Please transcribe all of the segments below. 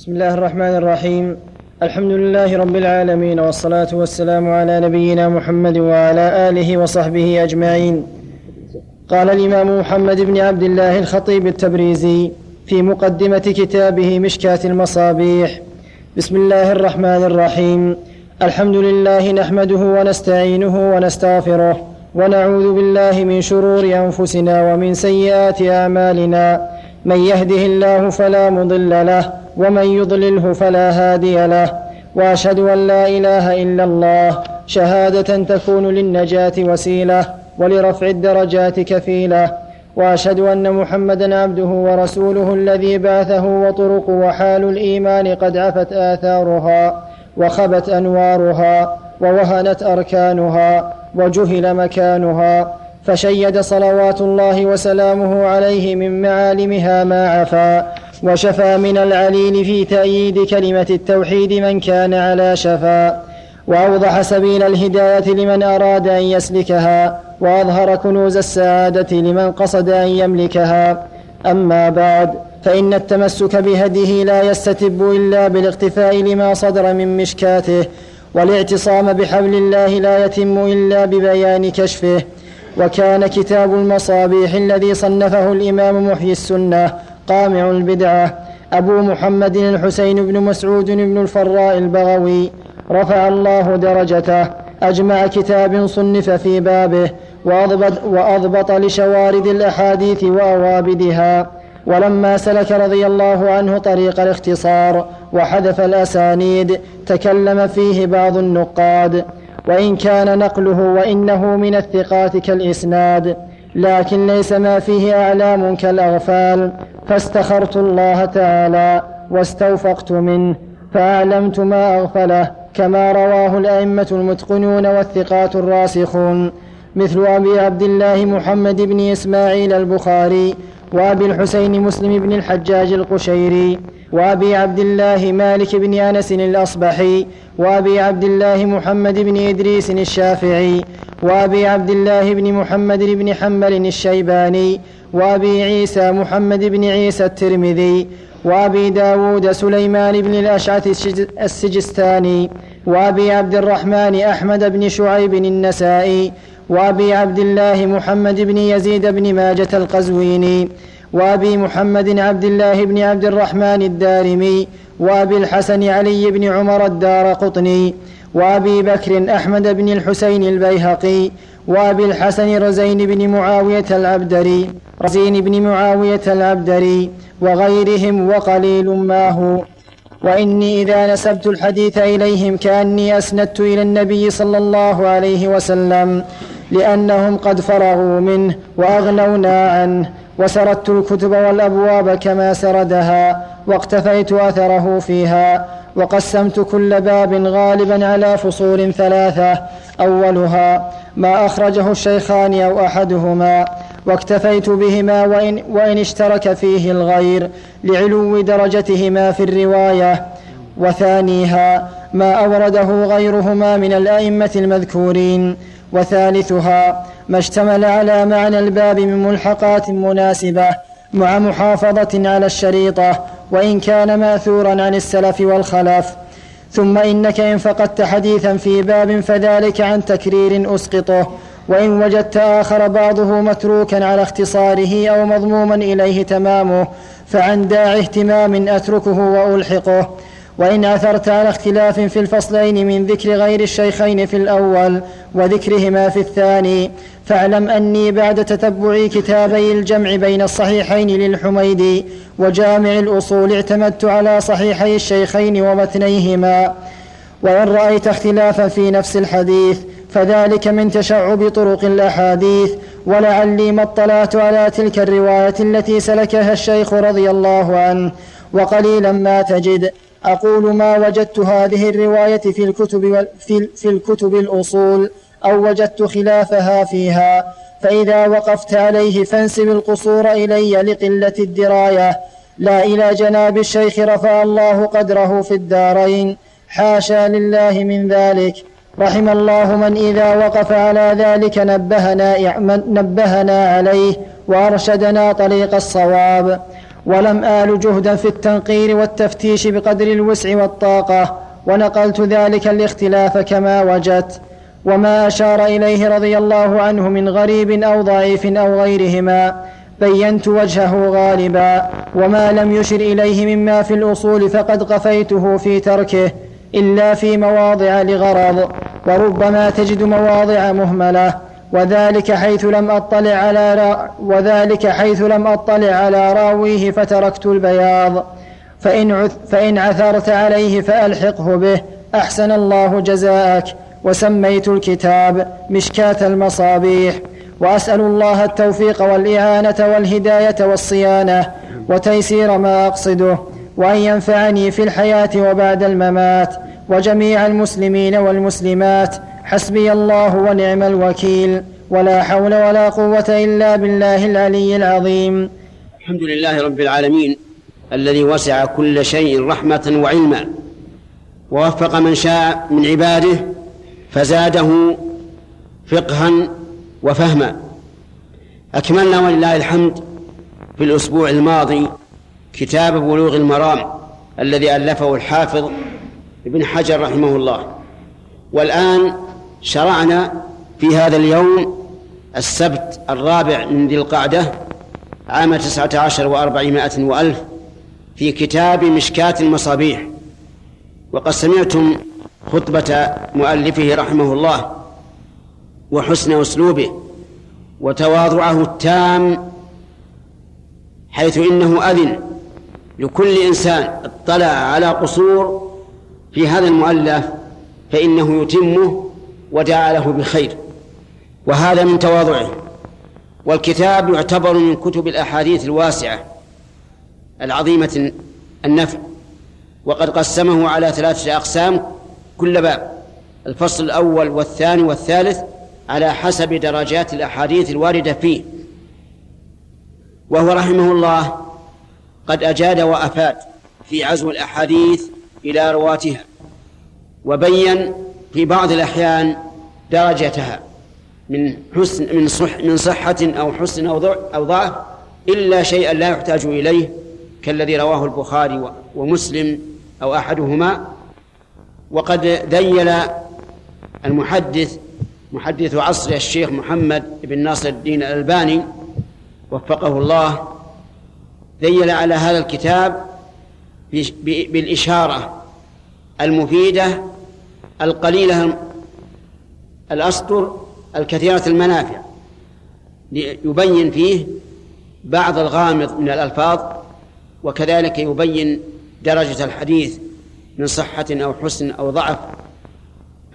بسم الله الرحمن الرحيم الحمد لله رب العالمين والصلاة والسلام على نبينا محمد وعلى آله وصحبه أجمعين قال الإمام محمد بن عبد الله الخطيب التبريزي في مقدمة كتابه مشكاة المصابيح بسم الله الرحمن الرحيم الحمد لله نحمده ونستعينه ونستغفره ونعوذ بالله من شرور أنفسنا ومن سيئات أعمالنا من يهده الله فلا مضل له ومن يضلله فلا هادي له وأشهد أن لا إله إلا الله شهادة تكون للنجاة وسيلة ولرفع الدرجات كفيلة وأشهد أن محمدا عبده ورسوله الذي بعثه وطرق وحال الإيمان قد عفت آثارها وخبت أنوارها ووهنت أركانها وجهل مكانها فشيد صلوات الله وسلامه عليه من معالمها ما عفا. وشفى من العليل في تأييد كلمة التوحيد من كان على شفا. وأوضح سبيل الهداية لمن أراد أن يسلكها وأظهر كنوز السعادة لمن قصد أن يملكها. أما بعد فإن التمسك بهديه لا يستتب إلا بالاقتفاء لما صدر من مشكاته والاعتصام بحبل الله لا يتم إلا ببيان كشفه. وكان كتاب المصابيح الذي صنفه الإمام محيي السنة قامع البدعة أبو محمد الحسين بن مسعود بن الفراء البغوي رفع الله درجته أجمع كتاب صنف في بابه وأضبط, وأضبط لشوارد الأحاديث وأوابدها. ولما سلك رضي الله عنه طريق الاختصار وحذف الأسانيد تكلم فيه بعض النقاد. وإن كان نقله وإنه من الثقات كالإسناد. لكن ليس ما فيه أعلام كالأغفال فاستخرت الله تعالى واستوفقت منه فأعلمت ما أغفله كما رواه الأئمة المتقنون والثقات الراسخون مثل أبي عبد الله محمد بن إسماعيل البخاري وأبي الحسين مسلم بن الحجاج القشيري وأبي عبد الله مالك بن أنس الأصبحي وأبي عبد الله محمد بن إدريس الشافعي وأبي عبد الله بن محمد بن حنبل الشيباني وأبي عيسى محمد بن عيسى الترمذي وأبي داود سليمان بن الأشعث السجستاني وأبي عبد الرحمن أحمد بن شعيب النسائي وأبي عبد الله محمد بن يزيد بن ماجة القزويني وأبي محمد عبد الله بن عبد الرحمن الدارمي وأبي الحسن علي بن عمر الدار قطني وأبي بكر أحمد بن الحسين البيهقي وأبي الحسن رزين بن معاوية العبدري رزين بن معاوية العبدري وغيرهم وقليل ما هو. وإني إذا نسبت الحديث إليهم كأني أسندت إلى النبي صلى الله عليه وسلم. لأنهم قد فرغوا منه وأغنونا عنه وسردت الكتب والأبواب كما سردها واقتفيت أثره فيها وقسمت كل باب غالبا على فصول ثلاثة أولها ما أخرجه الشيخان أو أحدهما واكتفيت بهما وإن, وإن اشترك فيه الغير لعلو درجتهما في الرواية وثانيها ما أورده غيرهما من الأئمة المذكورين وثالثها ما اشتمل على معنى الباب من ملحقات مناسبة مع محافظة على الشريطة وإن كان ماثورا عن السلف والخلف ثم إنك إن فقدت حديثا في باب فذلك عن تكرير أسقطه وإن وجدت آخر بعضه متروكا على اختصاره أو مضموما إليه تمامه فعن داع اهتمام أتركه وألحقه. وإن أثرت على اختلاف في الفصلين من ذكر غير الشيخين في الأول وذكرهما في الثاني فاعلم أني بعد تتبع كتابي الجمع بين الصحيحين للحميدي وجامع الأصول اعتمدت على صحيحي الشيخين ومتنيهما. وإن رأيت اختلافا في نفس الحديث فذلك من تشعب طرق الأحاديث ولعلي ما اطلعت على تلك الرواية التي سلكها الشيخ رضي الله عنه وقليلا ما تجد. أقول ما وجدت هذه الرواية في الكتب في, في الكتب الأصول أو وجدت خلافها فيها. فإذا وقفت عليه فانسب القصور إلي لقلة الدراية. لا إلى جناب الشيخ رفع الله قدره في الدارين. حاشا لله من ذلك. رحم الله من إذا وقف على ذلك نبهنا, نبهنا عليه وأرشدنا طريق الصواب. ولم آل جهدا في التنقير والتفتيش بقدر الوسع والطاقة ونقلت ذلك الاختلاف كما وجدت. وما أشار إليه رضي الله عنه من غريب أو ضعيف أو غيرهما بينت وجهه غالبا. وما لم يشر إليه مما في الأصول فقد قفيته في تركه إلا في مواضع لغرض وربما تجد مواضع مهملة. وذلك حيث لم أطلع على را وذلك حيث لم أطلع على راويه فتركت البياض. فإن, فإن عثرت عليه فألحقه به. أحسن الله جزاءك. وسميت الكتاب مشكاة المصابيح. وأسأل الله التوفيق والإعانة والهداية والصيانة وتيسير ما أقصده. وأن ينفعني في الحياة وبعد الممات. وجميع المسلمين والمسلمات. حسبي الله ونعم الوكيل. ولا حول ولا قوة إلا بالله العلي العظيم. الحمد لله رب العالمين الذي وسع كل شيء رحمة وعلما ووفق من شاء من عباده فزاده فقها وفهما. أكملنا ولله الحمد في الأسبوع الماضي كتاب بلوغ المرام الذي ألفه الحافظ ابن حجر رحمه الله. والآن شرعنا في هذا اليوم السبت الرابع من ذي القعدة عام تسعة عشر وأربعمائة وألف في كتاب مشكاة المصابيح. وقد سمعتم خطبة مؤلفه رحمه الله وحسن أسلوبه وتواضعه التام حيث إنه أذن لكل إنسان اطلع على قصور في هذا المؤلف فإنه يتمه ودعا له بخير. وهذا من تواضعه. والكتاب يعتبر من كتب الأحاديث الواسعة العظيمة النفع. وقد قسمه على ثلاثة أقسام كل باب. الفصل الأول والثاني والثالث على حسب درجات الأحاديث الواردة فيه. وهو رحمه الله قد أجاد وأفاد في عزو الأحاديث إلى رواتها. وبين في بعض الأحيان درجتها من حسن من صح من صحة أو حسن أو أو ضعف إلا شيئا لا يحتاج إليه كالذي رواه البخاري ومسلم أو أحدهما. وقد ذيل المحدث محدث عصره الشيخ محمد بن ناصر الدين الألباني وفقه الله ذيل على هذا الكتاب بالإشارة المفيدة القليلة الأسطر الكثيرة المنافع. يبين فيه بعض الغامض من الألفاظ وكذلك يبين درجة الحديث من صحة أو حسن أو ضعف.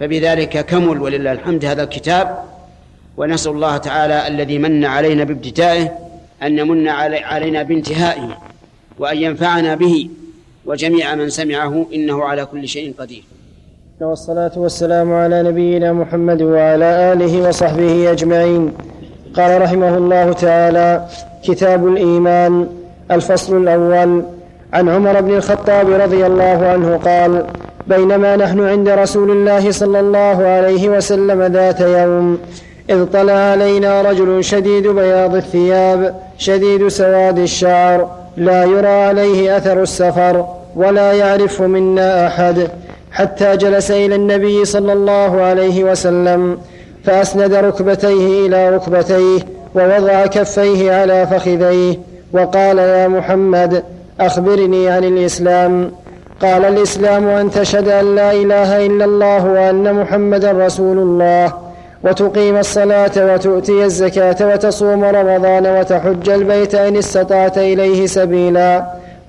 فبذلك كمل ولله الحمد هذا الكتاب ونسأل الله تعالى الذي من علينا بابتدائه أن يمن علينا بانتهائه وأن ينفعنا به وجميع من سمعه إنه على كل شيء قدير. والصلاة والسلام على نبينا محمد وعلى آله وصحبه أجمعين. قال رحمه الله تعالى كتاب الإيمان الفصل الأول. عن عمر بن الخطاب رضي الله عنه قال بينما نحن عند رسول الله صلى الله عليه وسلم ذات يوم إذ طلع علينا رجل شديد بياض الثياب شديد سواد الشعر لا يرى عليه أثر السفر ولا يعرف منا أحد. حتى جلس إلى النبي صلى الله عليه وسلم فأسند ركبتيه إلى ركبتيه ووضع كفيه على فخذيه وقال يا محمد أخبرني عن الإسلام. قال الإسلام أن تشهد أن لا إله إلا الله وأن محمدا رسول الله وتقيم الصلاة وتؤتي الزكاة وتصوم رمضان وتحج البيت إن استطعت إليه سبيلا.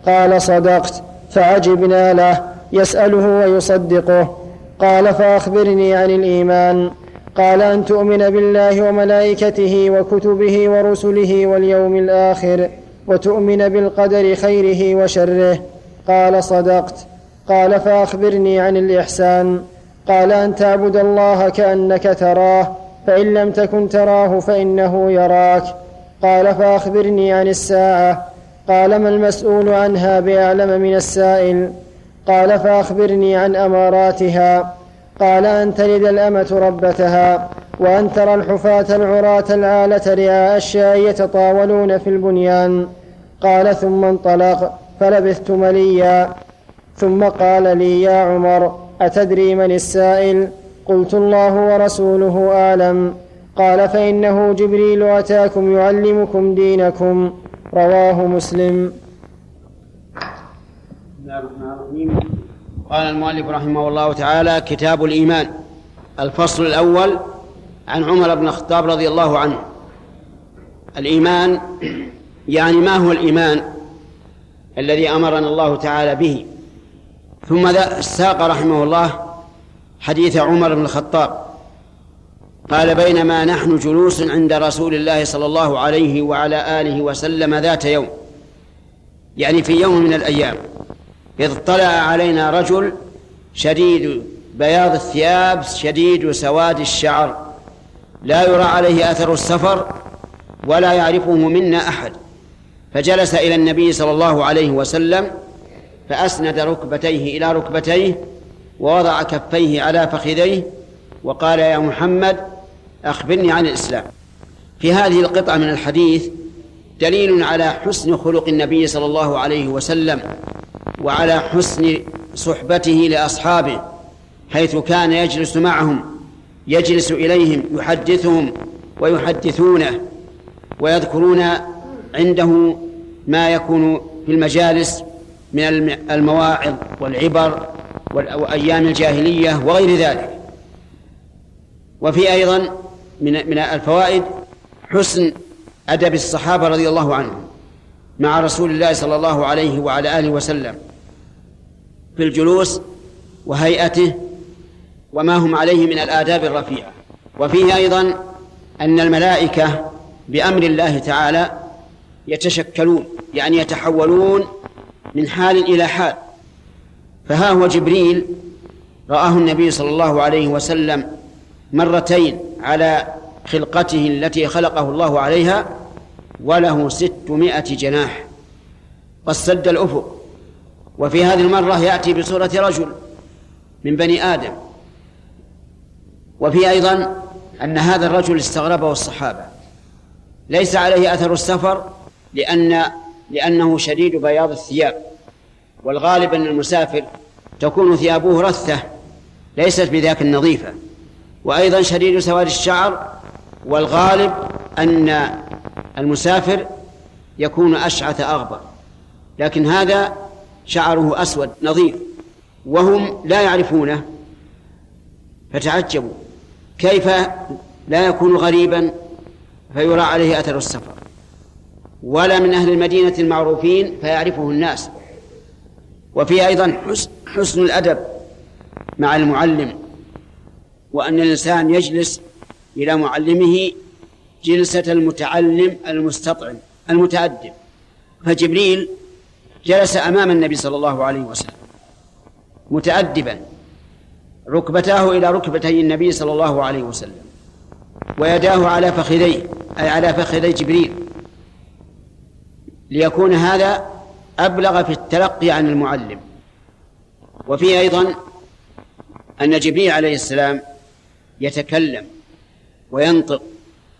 قال صدقت فعجبنا له. يسأله ويصدقه. قال فأخبرني عن الإيمان. قال أن تؤمن بالله وملائكته وكتبه ورسله واليوم الآخر وتؤمن بالقدر خيره وشره. قال صدقت. قال فأخبرني عن الإحسان. قال أن تعبد الله كأنك تراه فإن لم تكن تراه فإنه يراك. قال فأخبرني عن الساعة. قال ما المسؤول عنها بأعلم من السائل؟ قال فأخبرني عن أماراتها. قال أن تلد الأمة ربتها وأن ترى الحفاة العراة العالة رعاء الشاء يتطاولون في البنيان. قال ثم انطلق فلبثت مليا. ثم قال لي يا عمر أتدري من السائل؟ قلت الله ورسوله أعلم. قال فإنه جبريل أتاكم يعلمكم دينكم. رواه مسلم. قال المؤلف رحمه الله تعالى كتاب الإيمان الفصل الأول عن عمر بن الخطاب رضي الله عنه. الإيمان يعني ما هو الإيمان الذي أمرنا الله تعالى به؟ ثم ساق رحمه الله حديث عمر بن الخطاب. قال بينما نحن جلوس عند رسول الله صلى الله عليه وعلى آله وسلم ذات يوم يعني في يوم من الأيام إذ طلع علينا رجل شديد بياض الثياب شديد سواد الشعر. لا يرى عليه أثر السفر ولا يعرفه منا أحد. فجلس إلى النبي صلى الله عليه وسلم فأسند ركبتيه إلى ركبتيه ووضع كفيه على فخذيه وقال يا محمد أخبرني عن الإسلام. في هذه القطعة من الحديث دليل على حسن خلق النبي صلى الله عليه وسلم. وعلى حسن صحبته لأصحابه حيث كان يجلس معهم يجلس إليهم يحدثهم ويحدثونه ويذكرون عنده ما يكون في المجالس من المواعظ والعبر وأيام الجاهلية وغير ذلك. وفي أيضا من من الفوائد حسن أدب الصحابة رضي الله عنهم مع رسول الله صلى الله عليه وعلى آله وسلم. في الجلوس وهيئته وما هم عليه من الآداب الرفيعة. وفيه أيضا أن الملائكة بأمر الله تعالى يتشكلون يعني يتحولون من حال إلى حال. فها هو جبريل رآه النبي صلى الله عليه وسلم مرتين على خلقته التي خلقه الله عليها وله ستمائة جناح. قد سد الأفق. وفي هذه المرة يأتي بصورة رجل من بني آدم. وفي أيضا أن هذا الرجل استغربه الصحابة. ليس عليه أثر السفر لأن لأنه شديد بياض الثياب. والغالب أن المسافر تكون ثيابه رثة ليست بذاك النظيفة. وأيضا شديد سواد الشعر والغالب أن المسافر يكون أشعث أغبر. لكن هذا شعره أسود نظيف وهم لا يعرفونه فتعجبوا. كيف لا يكون غريبا؟ فيرى عليه أثر السفر. ولا من أهل المدينة المعروفين فيعرفه الناس. وفيه أيضا حسن الأدب مع المعلم. وأن الإنسان يجلس إلى معلمه جلسة المتعلم المستطعم المتأدب. فجبريل جلس أمام النبي صلى الله عليه وسلم متأدبا ركبتاه إلى ركبتي النبي صلى الله عليه وسلم ويداه على فخذيه أي على فخذي جبريل. ليكون هذا أبلغ في التلقي عن المعلم. وفيه أيضا أن جبريل عليه السلام يتكلم وينطق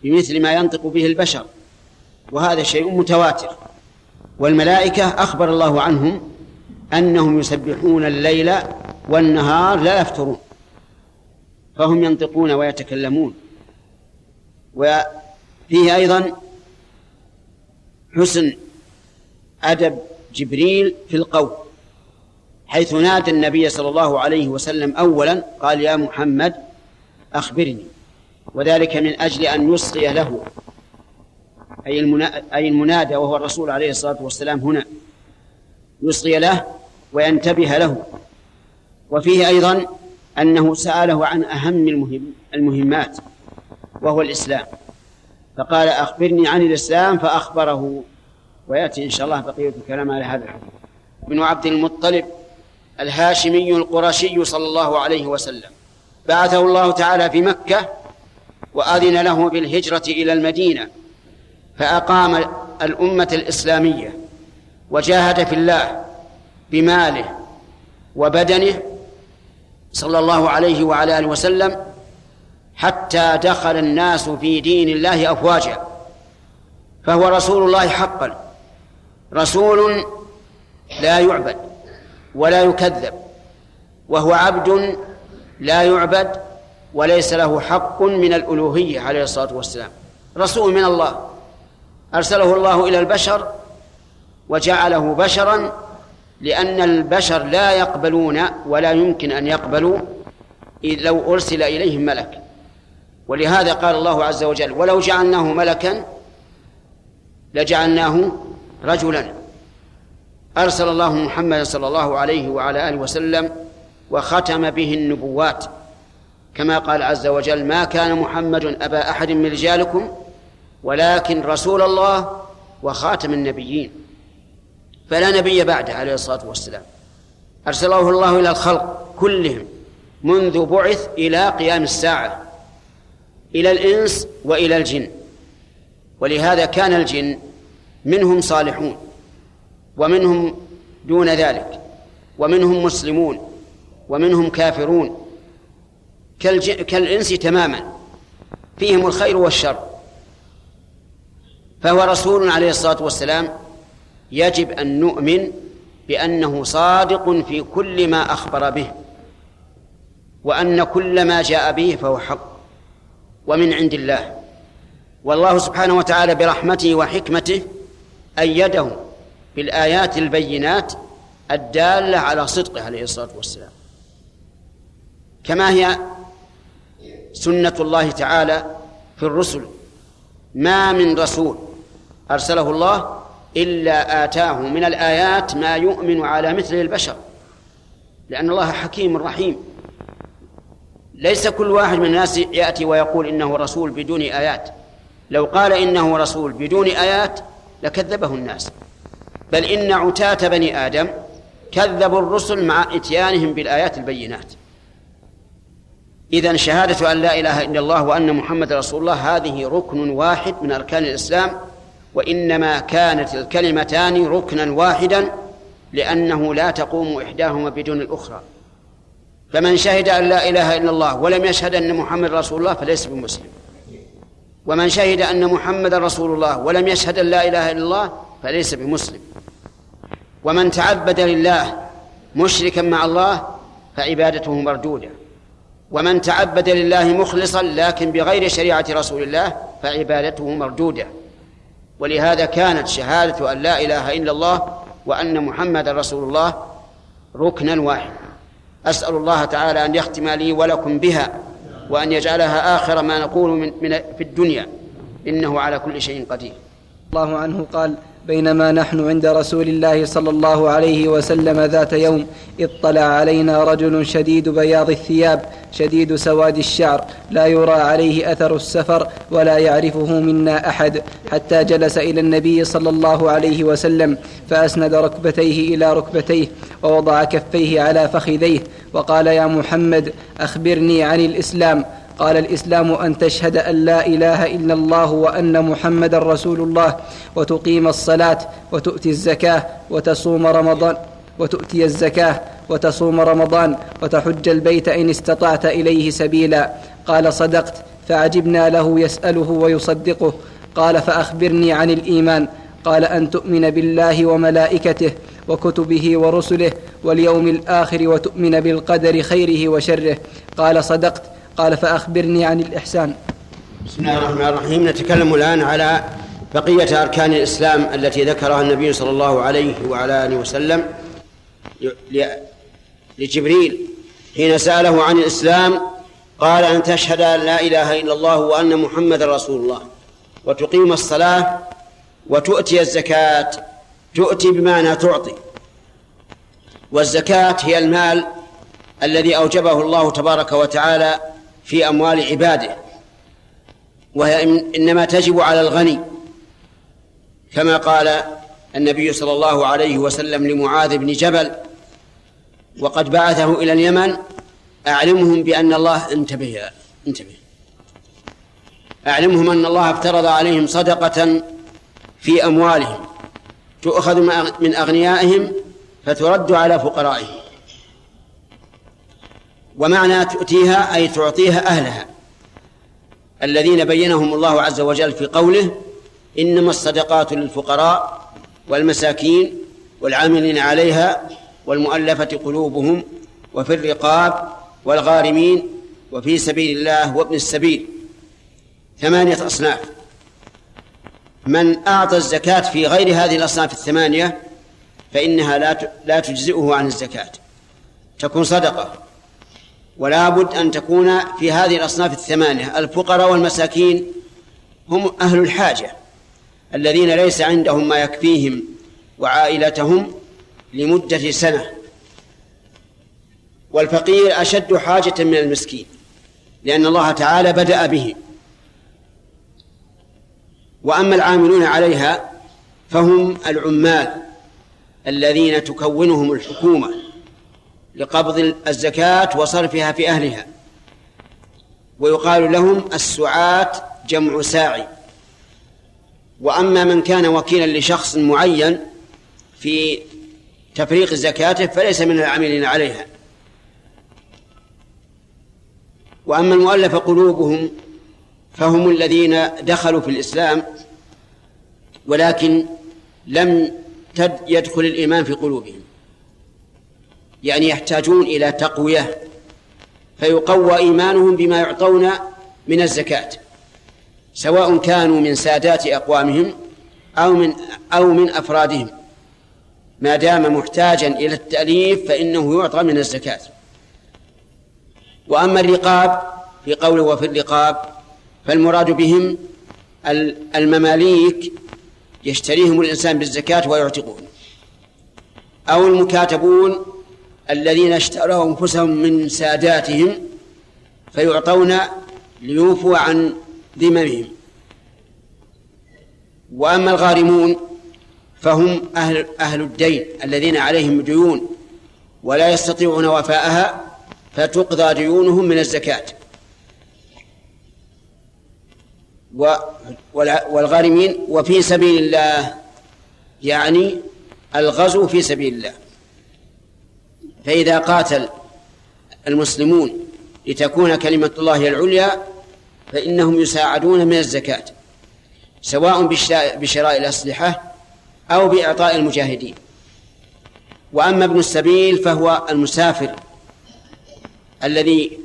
بمثل ما ينطق به البشر وهذا شيء متواتر. والملائكة أخبر الله عنهم أنهم يسبحون الليل والنهار لا يفترون. فهم ينطقون ويتكلمون. وفيه أيضا حسن أدب جبريل في القول حيث نادى النبي صلى الله عليه وسلم أولا قال يا محمد أخبرني. وذلك من أجل أن يصغي له. أي أي المنادى وهو الرسول عليه الصلاة والسلام هنا. يصغي له وينتبه له. وفيه أيضا أنه سأله عن أهم المهم المهمات وهو الإسلام. فقال أخبرني عن الإسلام فأخبره. ويأتي إن شاء الله بقية الكلام على هذا الحديث. بن عبد المطلب الهاشمي القرشي صلى الله عليه وسلم. بعثه الله تعالى في مكة وأذن له بالهجرة إلى المدينة. فأقام الأمة الإسلامية وجاهد في الله بماله وبدنه صلى الله عليه وعلى آله وسلم حتى دخل الناس في دين الله أفواجا فهو رسول الله حقا رسول لا يعبد ولا يكذب وهو عبد لا يعبد وليس له حق من الألوهية عليه الصلاة والسلام رسول من الله. أرسله الله إلى البشر وجعله بشرا لأن البشر لا يقبلون ولا يمكن أن يقبلوا لو أرسل إليهم ملك. ولهذا قال الله عز وجل ولو جعلناه ملكا لجعلناه رجلا أرسل الله محمد صلى الله عليه وعلى آله وسلم وختم به النبوات. كما قال عز وجل ما كان محمد أبا أحد من رجالكم ولكن رسول الله وخاتم النبيين. فلا نبي بعده عليه الصلاة والسلام. أرسله الله إلى الخلق كلهم منذ بعث إلى قيام الساعة إلى الإنس وإلى الجن. ولهذا كان الجن منهم صالحون ومنهم دون ذلك ومنهم مسلمون ومنهم كافرون. كالإنس تماما. فيهم الخير والشر. فهو رسول عليه الصلاة والسلام يجب أن نؤمن بأنه صادق في كل ما أخبر به وأن كل ما جاء به فهو حق ومن عند الله. والله سبحانه وتعالى برحمته وحكمته أيده بالآيات البينات الدالة على صدقه عليه الصلاة والسلام. كما هي سنة الله تعالى في الرسل ما من رسول أرسله الله إلا آتاه من الآيات ما يؤمن على مثله البشر لأن الله حكيم رحيم. ليس كل واحد من الناس يأتي ويقول إنه رسول بدون آيات. لو قال إنه رسول بدون آيات لكذبه الناس. بل إن عتاة بني آدم كذبوا الرسل مع إتيانهم بالآيات البينات. إذا شهادة أن لا إله إلا الله وأن محمد رسول الله هذه ركن واحد من أركان الإسلام. وإنما كانت الكلمتان ركنا واحدا لأنه لا تقوم إحداهما بدون الأخرى. فمن شهد أن لا إله إلا الله ولم يشهد أن محمد رسول الله فليس بمسلم. ومن شهد أن محمد رسول الله ولم يشهد أن لا إله إلا الله فليس بمسلم. ومن تعبد لله مشركا مع الله فعبادته مردودة. ومن تعبد لله مخلصا لكن بغير شريعة رسول الله فعبادته مردودة. ولهذا كانت شهادة أن لا إله إلا الله وأن محمد رسول الله ركنا واحدا. أسأل الله تعالى أن يختم لي ولكم بها وأن يجعلها آخر ما نقول من, من في الدنيا. إنه على كل شيء قدير. الله عنه قال بينما نحن عند رسول الله صلى الله عليه وسلم ذات يوم اطلع علينا رجل شديد بياض الثياب شديد سواد الشعر لا يرى عليه أثر السفر ولا يعرفه منا أحد حتى جلس إلى النبي صلى الله عليه وسلم فأسند ركبتيه إلى ركبتيه ووضع كفيه على فخذيه وقال يا محمد أخبرني عن الإسلام. قال الإسلام أن تشهد أن لا إله إلا الله وأن محمدا رسول الله وتقيم الصلاة وتؤتي الزكاة وتصوم رمضان وتؤتي الزكاة وتصوم رمضان وتحج البيت إن استطعت إليه سبيلا. قال صدقت فعجبنا له يسأله ويصدقه. قال فأخبرني عن الإيمان. قال أن تؤمن بالله وملائكته وكتبه ورسله واليوم الآخر وتؤمن بالقدر خيره وشره. قال صدقت قال فأخبرني عن الإحسان. بسم الله الرحمن الرحيم. نتكلم الآن على بقية أركان الإسلام التي ذكرها النبي صلى الله عليه وعلى آله وسلم. لجبريل. حين سأله عن الإسلام قال أن تشهد أن لا إله إلا الله وأن محمد رسول الله. وتقيم الصلاة وتؤتي الزكاة. تؤتي بمعنى تعطي. والزكاة هي المال الذي أوجبه الله تبارك وتعالى في أموال عباده وهي إنما تجب على الغني كما قال النبي صلى الله عليه وسلم لمعاذ بن جبل وقد بعثه إلى اليمن أعلمهم بأن الله انتبه انتبه. أعلمهم أن الله افترض عليهم صدقة في أموالهم تؤخذ من أغنيائهم فترد على فقرائهم. ومعنى تؤتيها أي تعطيها أهلها. الذين بينهم الله عز وجل في قوله إنما الصدقات للفقراء والمساكين والعاملين عليها والمؤلفة قلوبهم وفي الرقاب والغارمين وفي سبيل الله وابن السبيل. ثمانية أصناف. من أعطى الزكاة في غير هذه الأصناف الثمانية فإنها لا لا تجزئه عن الزكاة. تكون صدقة. ولا بد أن تكون في هذه الأصناف الثمانية. الفقراء والمساكين هم أهل الحاجة الذين ليس عندهم ما يكفيهم وعائلتهم لمدة سنة. والفقير أشد حاجة من المسكين لأن الله تعالى بدأ به. وأما العاملون عليها فهم العمال الذين تكونهم الحكومة. لقبض الزكاة وصرفها في أهلها. ويقال لهم السعاة جمع ساعي. وأما من كان وكيلا لشخص معين في تفريق زكاته فليس من العاملين عليها. وأما المؤلف قلوبهم فهم الذين دخلوا في الإسلام ولكن لم يدخل الإيمان في قلوبهم. يعني يحتاجون إلى تقوية فيقوى إيمانهم بما يعطون من الزكاة سواء كانوا من سادات أقوامهم أو من أو من أفرادهم. ما دام محتاجا إلى التأليف فإنه يعطى من الزكاة. وأما الرقاب في قوله وفي الرقاب فالمراد بهم المماليك يشتريهم الإنسان بالزكاة ويعتقون أو المكاتبون الذين اشتروا أنفسهم من ساداتهم فيعطون ليوفوا عن ذممهم. وأما الغارمون فهم أهل, أهل الدين الذين عليهم ديون ولا يستطيعون وفاءها فتقضى ديونهم من الزكاة. والغارمين وفي سبيل الله يعني الغزو في سبيل الله. فإذا قاتل المسلمون لتكون كلمة الله العليا فإنهم يساعدون من الزكاة سواء بشراء الأسلحة أو بإعطاء المجاهدين. وأما ابن السبيل فهو المسافر الذي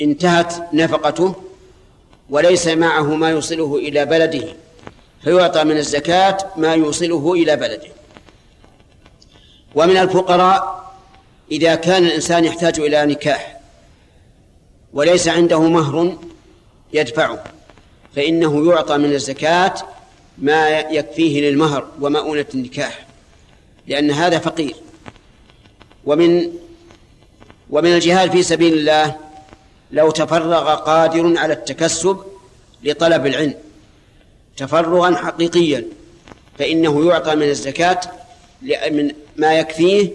انتهت نفقته وليس معه ما يوصله إلى بلده فيعطى من الزكاة ما يوصله إلى بلده. ومن الفقراء إذا كان الإنسان يحتاج إلى نكاح وليس عنده مهر يدفعه فإنه يعطى من الزكاة ما يكفيه للمهر ومؤونة النكاح لأن هذا فقير. ومن ومن الجهاد في سبيل الله لو تفرغ قادر على التكسب لطلب العلم. تفرغا حقيقيا فإنه يعطى من الزكاة من ما يكفيه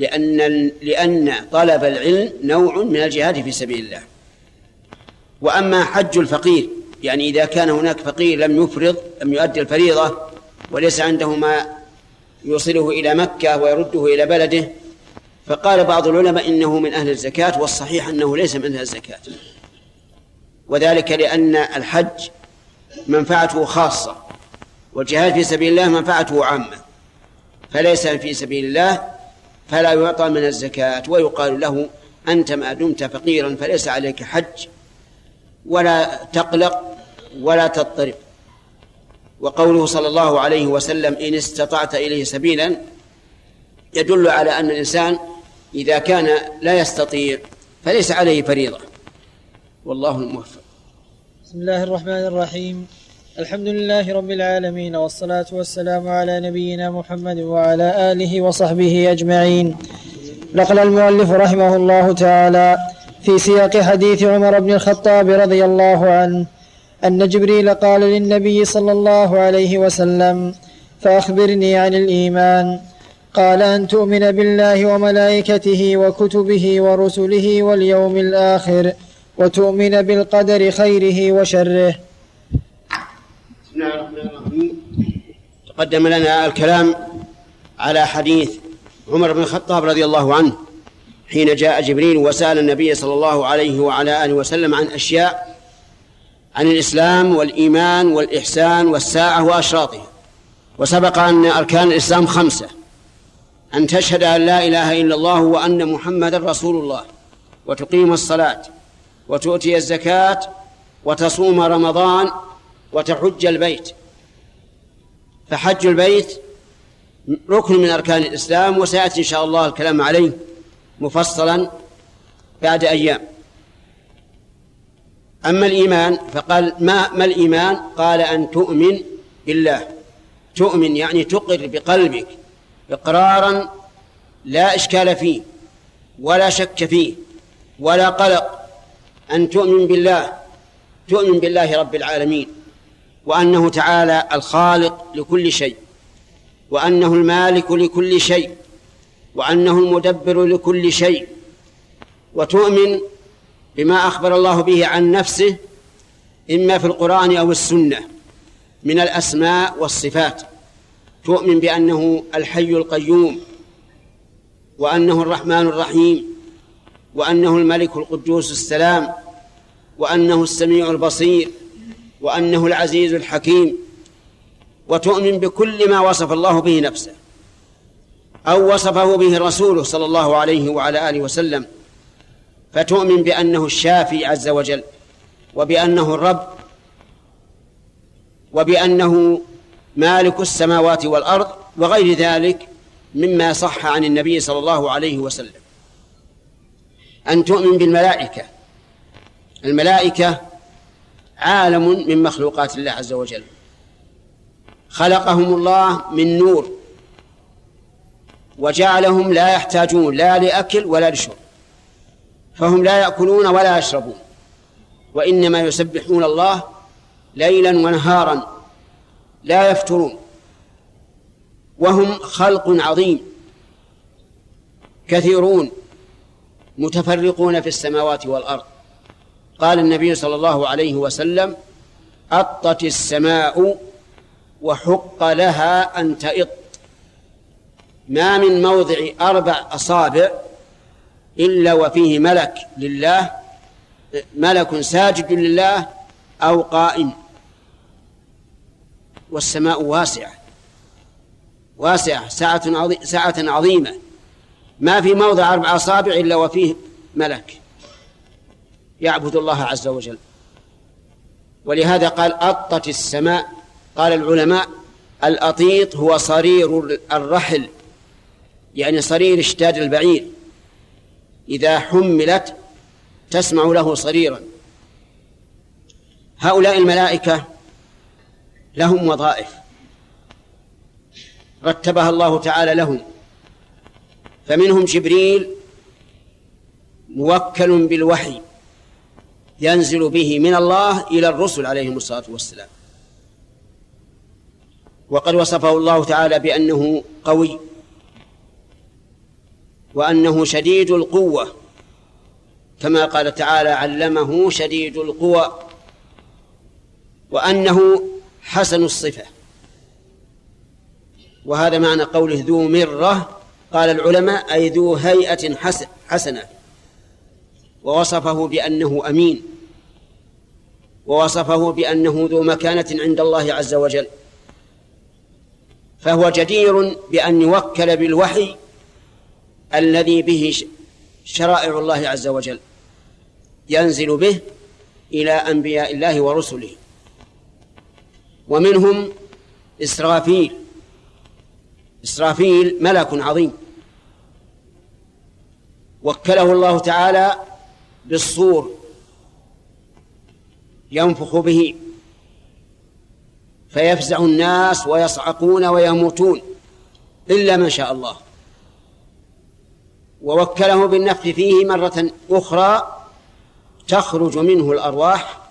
لأن لأن طلب العلم نوع من الجهاد في سبيل الله. وأما حج الفقير يعني إذا كان هناك فقير لم يفرض لم يؤدي الفريضة وليس عنده ما يوصله إلى مكة ويرده إلى بلده فقال بعض العلماء إنه من أهل الزكاة والصحيح أنه ليس من أهل الزكاة. وذلك لأن الحج منفعته خاصة والجهاد في سبيل الله منفعته عامة فليس في سبيل الله فلا يعطى من الزكاة ويقال له أنت ما دمت فقيرا فليس عليك حج ولا تقلق ولا تضطرب. وقوله صلى الله عليه وسلم إن استطعت إليه سبيلا يدل على أن الإنسان إذا كان لا يستطيع فليس عليه فريضة. والله الموفق. بسم الله الرحمن الرحيم. الحمد لله رب العالمين والصلاة والسلام على نبينا محمد وعلى آله وصحبه أجمعين. نقل المؤلف رحمه الله تعالى في سياق حديث عمر بن الخطاب رضي الله عنه أن جبريل قال للنبي صلى الله عليه وسلم فأخبرني عن الإيمان. قال أن تؤمن بالله وملائكته وكتبه ورسله واليوم الآخر وتؤمن بالقدر خيره وشره. بسم الله الرحمن الرحيم تقدم لنا الكلام على حديث عمر بن الخطاب رضي الله عنه حين جاء جبريل وسأل النبي صلى الله عليه وعلى آله وسلم عن أشياء عن الإسلام والإيمان والإحسان والساعة وأشراطها. وسبق أن أركان الإسلام خمسة أن تشهد أن لا إله إلا الله وأن محمدا رسول الله وتقيم الصلاة وتؤتي الزكاة وتصوم رمضان وتحج البيت. فحج البيت ركن من أركان الإسلام وسيأتي إن شاء الله الكلام عليه مفصلا بعد أيام. أما الإيمان فقال ما ما الإيمان؟ قال أن تؤمن بالله. تؤمن يعني تقر بقلبك إقرارا لا إشكال فيه ولا شك فيه ولا قلق. أن تؤمن بالله تؤمن بالله رب العالمين. وأنه تعالى الخالق لكل شيء وأنه المالك لكل شيء وأنه المدبر لكل شيء وتؤمن بما أخبر الله به عن نفسه إما في القرآن أو السنة من الأسماء والصفات. تؤمن بأنه الحي القيوم وأنه الرحمن الرحيم وأنه الملك القدوس السلام وأنه السميع البصير. وأنه العزيز الحكيم وتؤمن بكل ما وصف الله به نفسه أو وصفه به رسوله صلى الله عليه وعلى آله وسلم. فتؤمن بأنه الشافي عز وجل وبأنه الرب وبأنه مالك السماوات والأرض وغير ذلك مما صح عن النبي صلى الله عليه وسلم. أن تؤمن بالملائكة الملائكة عالم من مخلوقات الله عز وجل. خلقهم الله من نور. وجعلهم لا يحتاجون لا لأكل ولا لشرب. فهم لا يأكلون ولا يشربون. وإنما يسبحون الله ليلا ونهارا لا يفترون. وهم خلق عظيم. كثيرون. متفرقون في السماوات والأرض. قال النبي صلى الله عليه وسلم أطت السماء وحق لها أن تئط. ما من موضع أربع أصابع إلا وفيه ملك لله ملك ساجد لله أو قائم والسماء واسعة. واسعة سعة سعة عظيمة. ما في موضع أربع أصابع إلا وفيه ملك. يعبد الله عز وجل. ولهذا قال أطت السماء. قال العلماء الأطيط هو صرير الرحل يعني صرير اشتاد البعير. إذا حملت تسمع له صريرا. هؤلاء الملائكة لهم وظائف. رتبها الله تعالى لهم. فمنهم جبريل موكل بالوحي. ينزل به من الله إلى الرسل عليهم الصلاة والسلام. وقد وصفه الله تعالى بأنه قوي وأنه شديد القوة كما قال تعالى علمه شديد القوى وأنه حسن الصفة وهذا معنى قوله ذو مرة قال العلماء أي ذو هيئة حسن حسنة ووصفه بأنه أمين. ووصفه بأنه ذو مكانة عند الله عز وجل. فهو جدير بأن يوكل بالوحي الذي به شرائع الله عز وجل. ينزل به إلى أنبياء الله ورسله. ومنهم إسرافيل. إسرافيل ملك عظيم. وكله الله تعالى بالصور ينفخ به فيفزع الناس ويصعقون ويموتون إلا ما شاء الله. ووكله بالنفخ فيه مرة أخرى تخرج منه الأرواح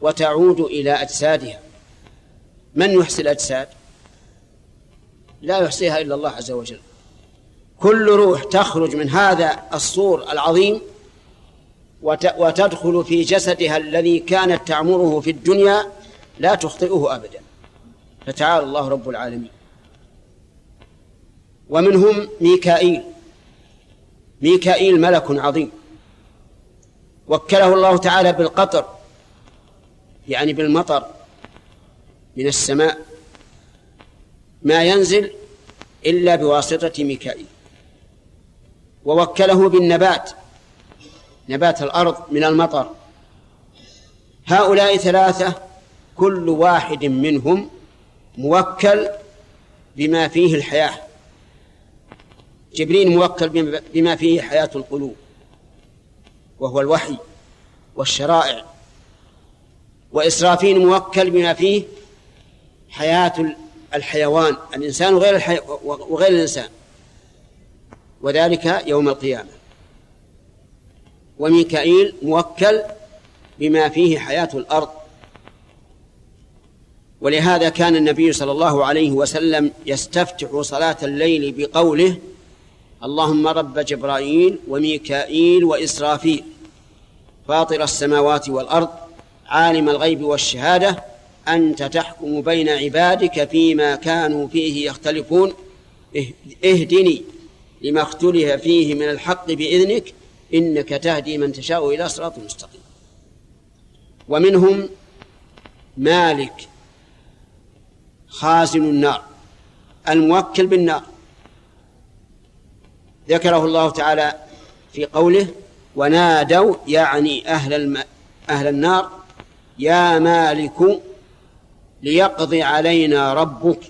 وتعود إلى أجسادها. من يحصي الأجساد؟ لا يحصيها إلا الله عز وجل. كل روح تخرج من هذا الصور العظيم وتدخل في جسدها الذي كانت تعمره في الدنيا لا تخطئه أبدا. فتعالى الله رب العالمين. ومنهم ميكائيل. ميكائيل ملك عظيم. وكله الله تعالى بالقطر يعني بالمطر من السماء. ما ينزل إلا بواسطة ميكائيل. ووكله بالنبات. نبات الأرض من المطر. هؤلاء ثلاثة كل واحد منهم موكل بما فيه الحياة. جبريل موكل بما فيه حياة القلوب. وهو الوحي والشرائع. وإسرافيل موكل بما فيه حياة الحيوان. الإنسان وغير الحي... وغير الإنسان. وذلك يوم القيامة. وميكائيل موكل بما فيه حياة الأرض. ولهذا كان النبي صلى الله عليه وسلم يستفتح صلاة الليل بقوله اللهم رب جبرائيل وميكائيل وإسرافيل فاطر السماوات والأرض عالم الغيب والشهادة أنت تحكم بين عبادك فيما كانوا فيه يختلفون اهدني لما اختلف فيه من الحق بإذنك إنك تهدي من تشاء إلى صراط مستقيم. ومنهم مالك خازن النار الموكل بالنار. ذكره الله تعالى في قوله ونادوا يعني أهل الم... أهل النار يا مالك ليقضي علينا ربك.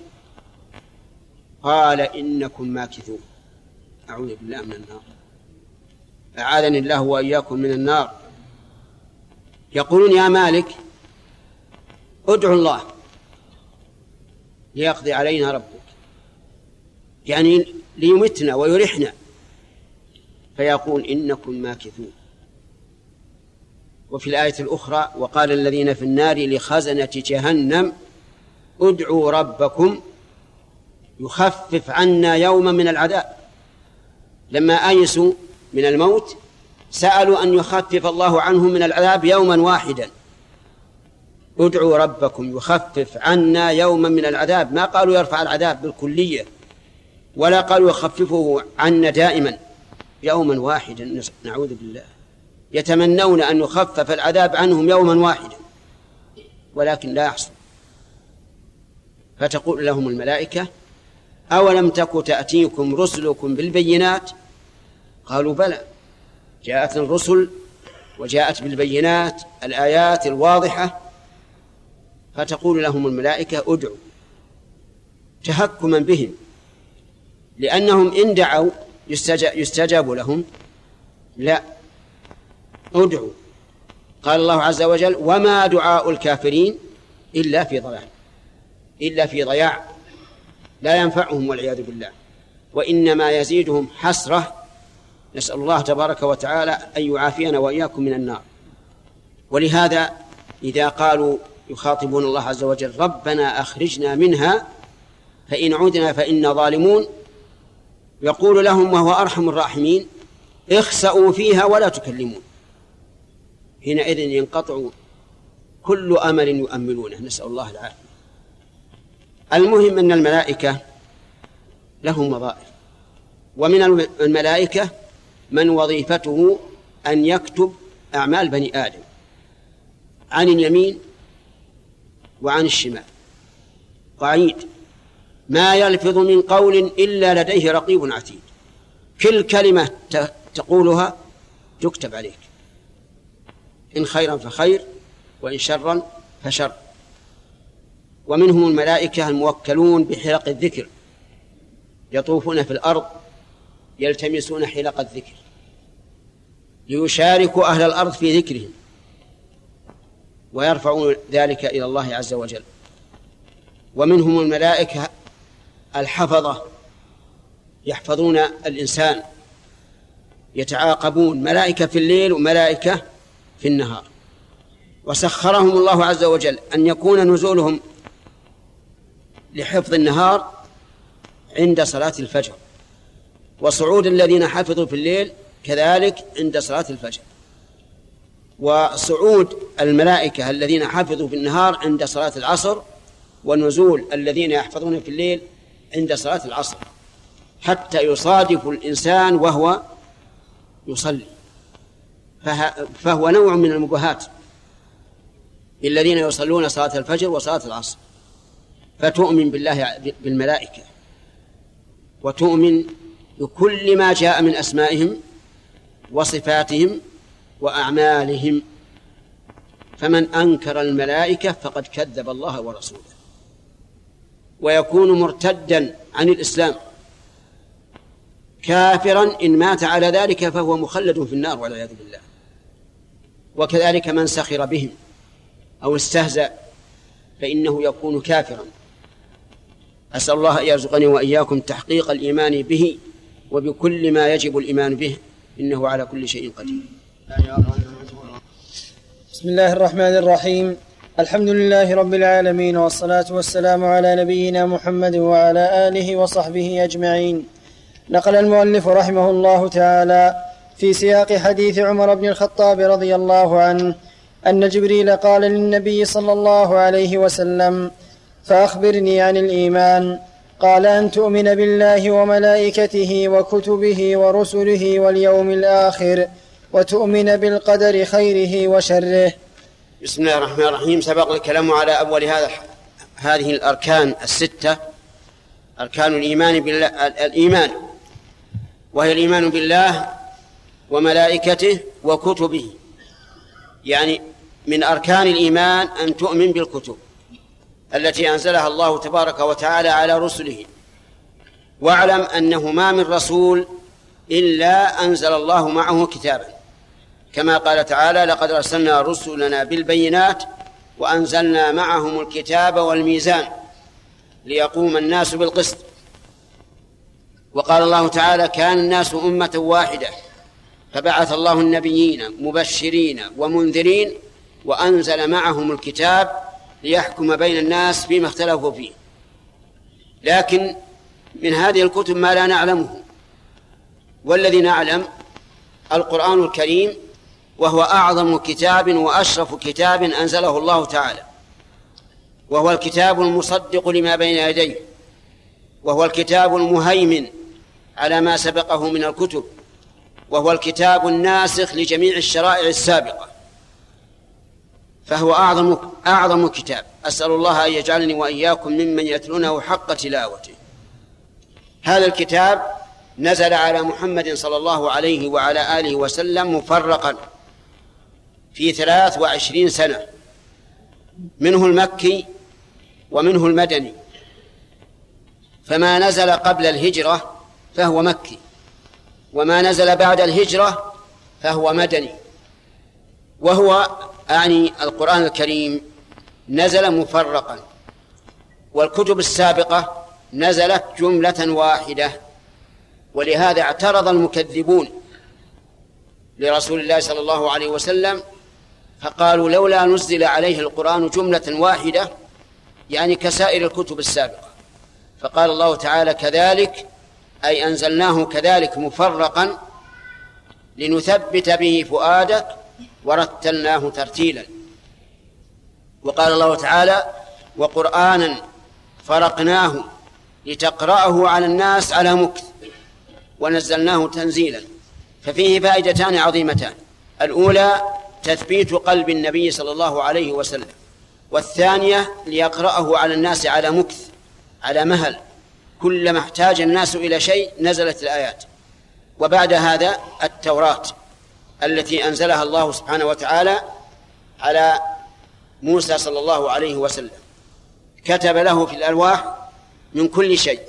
قال إنكم ماكثون. أعوذ بالله من النار. أعاذني الله وإياكم من النار. يقولون يا مالك ادعو الله ليقضي علينا ربك. يعني ليمتنا ويرحنا. فيقول إنكم ماكثون. وفي الآية الأخرى وقال الذين في النار لخزنة جهنم ادعوا ربكم يخفف عنا يوما من العذاب. لما آيسوا من الموت سألوا أن يخفف الله عنهم من العذاب يوما واحدا. ادعوا ربكم يخفف عنا يوما من العذاب. ما قالوا يرفع العذاب بالكلية ولا قالوا يخففه عنا دائما. يوما واحدا نعوذ بالله. يتمنون أن يخفف العذاب عنهم يوما واحدا ولكن لا يحصل. فتقول لهم الملائكة أولم تك تأتيكم رسلكم بالبينات قالوا بلى. جاءت الرسل وجاءت بالبينات الآيات الواضحة فتقول لهم الملائكة ادعوا تهكما بهم لأنهم إن دعوا يستجاب لهم. لا. ادعوا. قال الله عز وجل وما دعاء الكافرين إلا في ضلال إلا في ضياع. لا ينفعهم والعياذ بالله. وإنما يزيدهم حسرة نسأل الله تبارك وتعالى أن يعافينا وإياكم من النار. ولهذا إذا قالوا يخاطبون الله عز وجل ربنا أخرجنا منها فإن عدنا فإنا ظالمون. يقول لهم وهو أرحم الراحمين اخسأوا فيها ولا تكلمون. حينئذ ينقطع كل أمل يؤملونه نسأل الله العافية. المهم أن الملائكة لهم وظائف ومن الملائكة من وظيفته أن يكتب أعمال بني آدم عن اليمين وعن الشمال. قعيد ما يلفظ من قول إلا لديه رقيب عتيد. كل كلمة تقولها تكتب عليك. إن خيرا فخير وإن شرا فشر. ومنهم الملائكة الموكلون بحلق الذكر. يطوفون في الأرض يلتمسون حلق الذكر. ليشاركوا أهل الأرض في ذكرهم ويرفعون ذلك إلى الله عز وجل. ومنهم الملائكة الحفظة يحفظون الإنسان يتعاقبون ملائكة في الليل وملائكة في النهار. وسخرهم الله عز وجل أن يكون نزولهم لحفظ النهار عند صلاة الفجر. وصعود الذين حفظوا في الليل كذلك عند صلاة الفجر. وصعود الملائكة الذين حفظوا في النهار عند صلاة العصر ونزول الذين يحفظون في الليل عند صلاة العصر. حتى يصادف الإنسان وهو يصلي. فهو نوع من المباهات الذين يصلون صلاة الفجر وصلاة العصر. فتؤمن بالله بالملائكة. وتؤمن بكل ما جاء من أسمائهم وصفاتهم وأعمالهم. فمن أنكر الملائكة فقد كذب الله ورسوله. ويكون مرتدا عن الإسلام. كافرا إن مات على ذلك فهو مخلد في النار والعياذ بالله. وكذلك من سخر بهم أو استهزأ فإنه يكون كافرا. أسأل الله أن يرزقني وإياكم تحقيق الإيمان به وبكل ما يجب الإيمان به. إنه على كل شيء قدير. بسم الله الرحمن الرحيم. الحمد لله رب العالمين والصلاة والسلام على نبينا محمد وعلى آله وصحبه أجمعين. نقل المؤلف رحمه الله تعالى في سياق حديث عمر بن الخطاب رضي الله عنه أن جبريل قال للنبي صلى الله عليه وسلم فأخبرني عن الإيمان. قال أن تؤمن بالله وملائكته وكتبه ورسله واليوم الآخر وتؤمن بالقدر خيره وشره. بسم الله الرحمن الرحيم. سبق الكلام على أول هذا هذه الأركان الستة. أركان الإيمان بالله الإيمان. وهي الإيمان بالله وملائكته وكتبه. يعني من أركان الإيمان أن تؤمن بالكتب. التي أنزلها الله تبارك وتعالى على رسله. واعلم أنه ما من رسول إلا أنزل الله معه كتابا. كما قال تعالى لقد أرسلنا رسلنا بالبينات وأنزلنا معهم الكتاب والميزان ليقوم الناس بالقسط. وقال الله تعالى كان الناس أمة واحدة فبعث الله النبيين مبشرين ومنذرين وأنزل معهم الكتاب ليحكم بين الناس فيما اختلفوا فيه. لكن من هذه الكتب ما لا نعلمه. والذي نعلم القرآن الكريم وهو أعظم كتاب وأشرف كتاب أنزله الله تعالى. وهو الكتاب المصدق لما بين يديه. وهو الكتاب المهيمن على ما سبقه من الكتب. وهو الكتاب الناسخ لجميع الشرائع السابقة. فهو أعظم أعظم كتاب. أسأل الله أن يجعلني وإياكم ممن يتلونه حق تلاوته. هذا الكتاب نزل على محمد صلى الله عليه وعلى آله وسلم مفرقا في ثلاث وعشرين سنة. منه المكي ومنه المدني. فما نزل قبل الهجرة فهو مكي. وما نزل بعد الهجرة فهو مدني. وهو أعني القرآن الكريم نزل مفرقا والكتب السابقة نزلت جملة واحدة ولهذا اعترض المكذبون لرسول الله صلى الله عليه وسلم فقالوا لولا نزل عليه القرآن جملة واحدة يعني كسائر الكتب السابقة. فقال الله تعالى كذلك أي أنزلناه كذلك مفرقا لنثبت به فؤادك ورتلناه ترتيلا. وقال الله تعالى وقرآنا فرقناه لتقرأه على الناس على مكث ونزلناه تنزيلا. ففيه فائدتان عظيمتان. الأولى تثبيت قلب النبي صلى الله عليه وسلم. والثانية ليقرأه على الناس على مكث على مهل. كلما احتاج الناس إلى شيء نزلت الآيات. وبعد هذا التوراة. التي أنزلها الله سبحانه وتعالى على موسى صلى الله عليه وسلم. كتب له في الألواح من كل شيء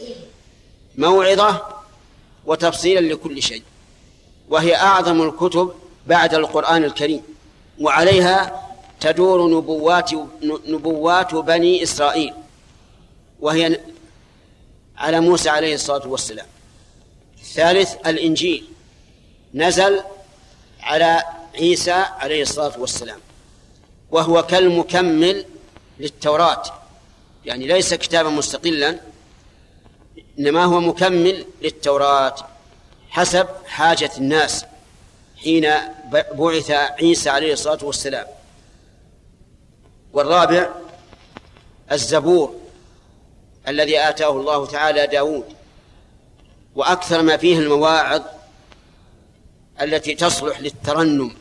موعظة وتفصيلا لكل شيء وهي أعظم الكتب بعد القرآن الكريم وعليها تدور نبوات نبوات بني إسرائيل وهي على موسى عليه الصلاة والسلام. الثالث الإنجيل. نزل على عيسى عليه الصلاة والسلام. وهو كالمكمل للتوراة. يعني ليس كتابا مستقلا إنما هو مكمل للتوراة حسب حاجة الناس حين بعث عيسى عليه الصلاة والسلام. والرابع الزبور الذي آتاه الله تعالى داود. وأكثر ما فيه المواعظ التي تصلح للترنم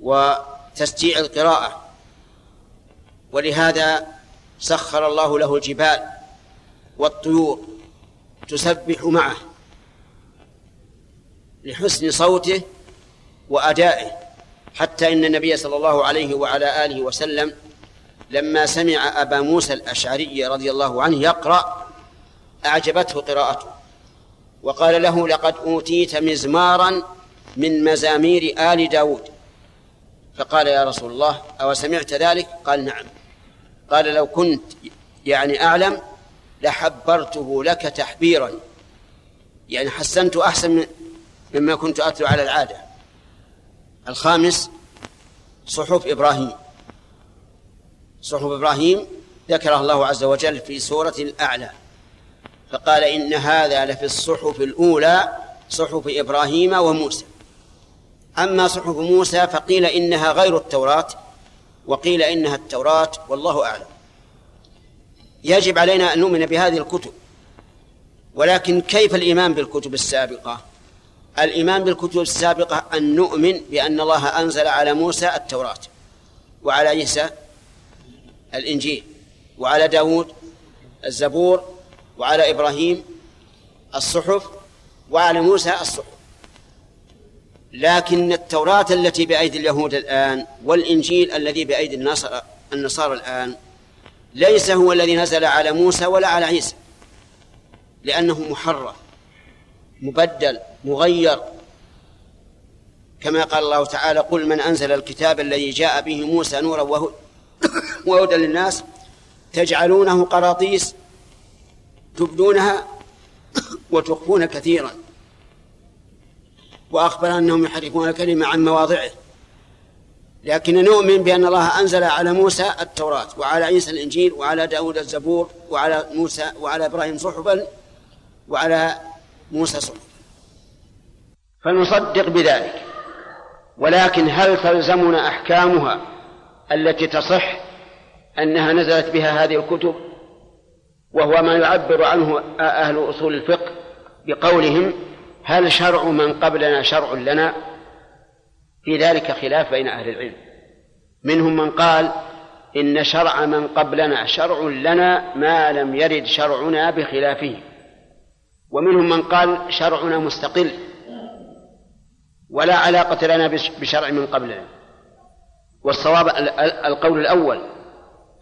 وتستيع القراءة. ولهذا سخر الله له الجبال والطيور تسبح معه لحسن صوته وأدائه حتى إن النبي صلى الله عليه وعلى آله وسلم لما سمع أبا موسى الأشعري رضي الله عنه يقرأ أعجبته قراءته. وقال له لقد أوتيت مزمارا من مزامير آل داود. فقال يا رسول الله أو سمعت ذلك؟ قال نعم. قال لو كنت يعني أعلم لحبرته لك تحبيرا. يعني حسنت أحسن مما كنت أتلو على العادة. الخامس صحف إبراهيم. صحف إبراهيم ذكره الله عز وجل في سورة الأعلى. فقال إن هذا لفي الصحف الأولى صحف إبراهيم وموسى. أما صحف موسى فقيل إنها غير التوراة وقيل إنها التوراة والله أعلم. يجب علينا أن نؤمن بهذه الكتب. ولكن كيف الإيمان بالكتب السابقة؟ الإيمان بالكتب السابقة أن نؤمن بأن الله أنزل على موسى التوراة وعلى عيسى الإنجيل وعلى داود الزبور وعلى إبراهيم الصحف وعلى موسى الصحف. لكن التوراة التي بأيدي اليهود الآن والإنجيل الذي بأيدي النصارى النصارى الآن ليس هو الذي نزل على موسى ولا على عيسى لأنه محرف مبدل مغير. كما قال الله تعالى قل من أنزل الكتاب الذي جاء به موسى نورا وهدى للناس تجعلونه قراطيس تبدونها وتخفون كثيرا. وأخبر أنهم يحرفون الكلمة عن مواضعه. لكن نؤمن بأن الله أنزل على موسى التوراة وعلى عيسى الإنجيل وعلى داود الزبور وعلى موسى وعلى إبراهيم صحبا وعلى موسى صحبا. فنصدق بذلك. ولكن هل تلزمنا أحكامها التي تصح أنها نزلت بها هذه الكتب؟ وهو ما يعبر عنه أهل أصول الفقه بقولهم هل شرع من قبلنا شرع لنا؟ في ذلك خلاف بين أهل العلم. منهم من قال إن شرع من قبلنا شرع لنا ما لم يرد شرعنا بخلافه. ومنهم من قال شرعنا مستقل ولا علاقة لنا بشرع من قبلنا. والصواب القول الأول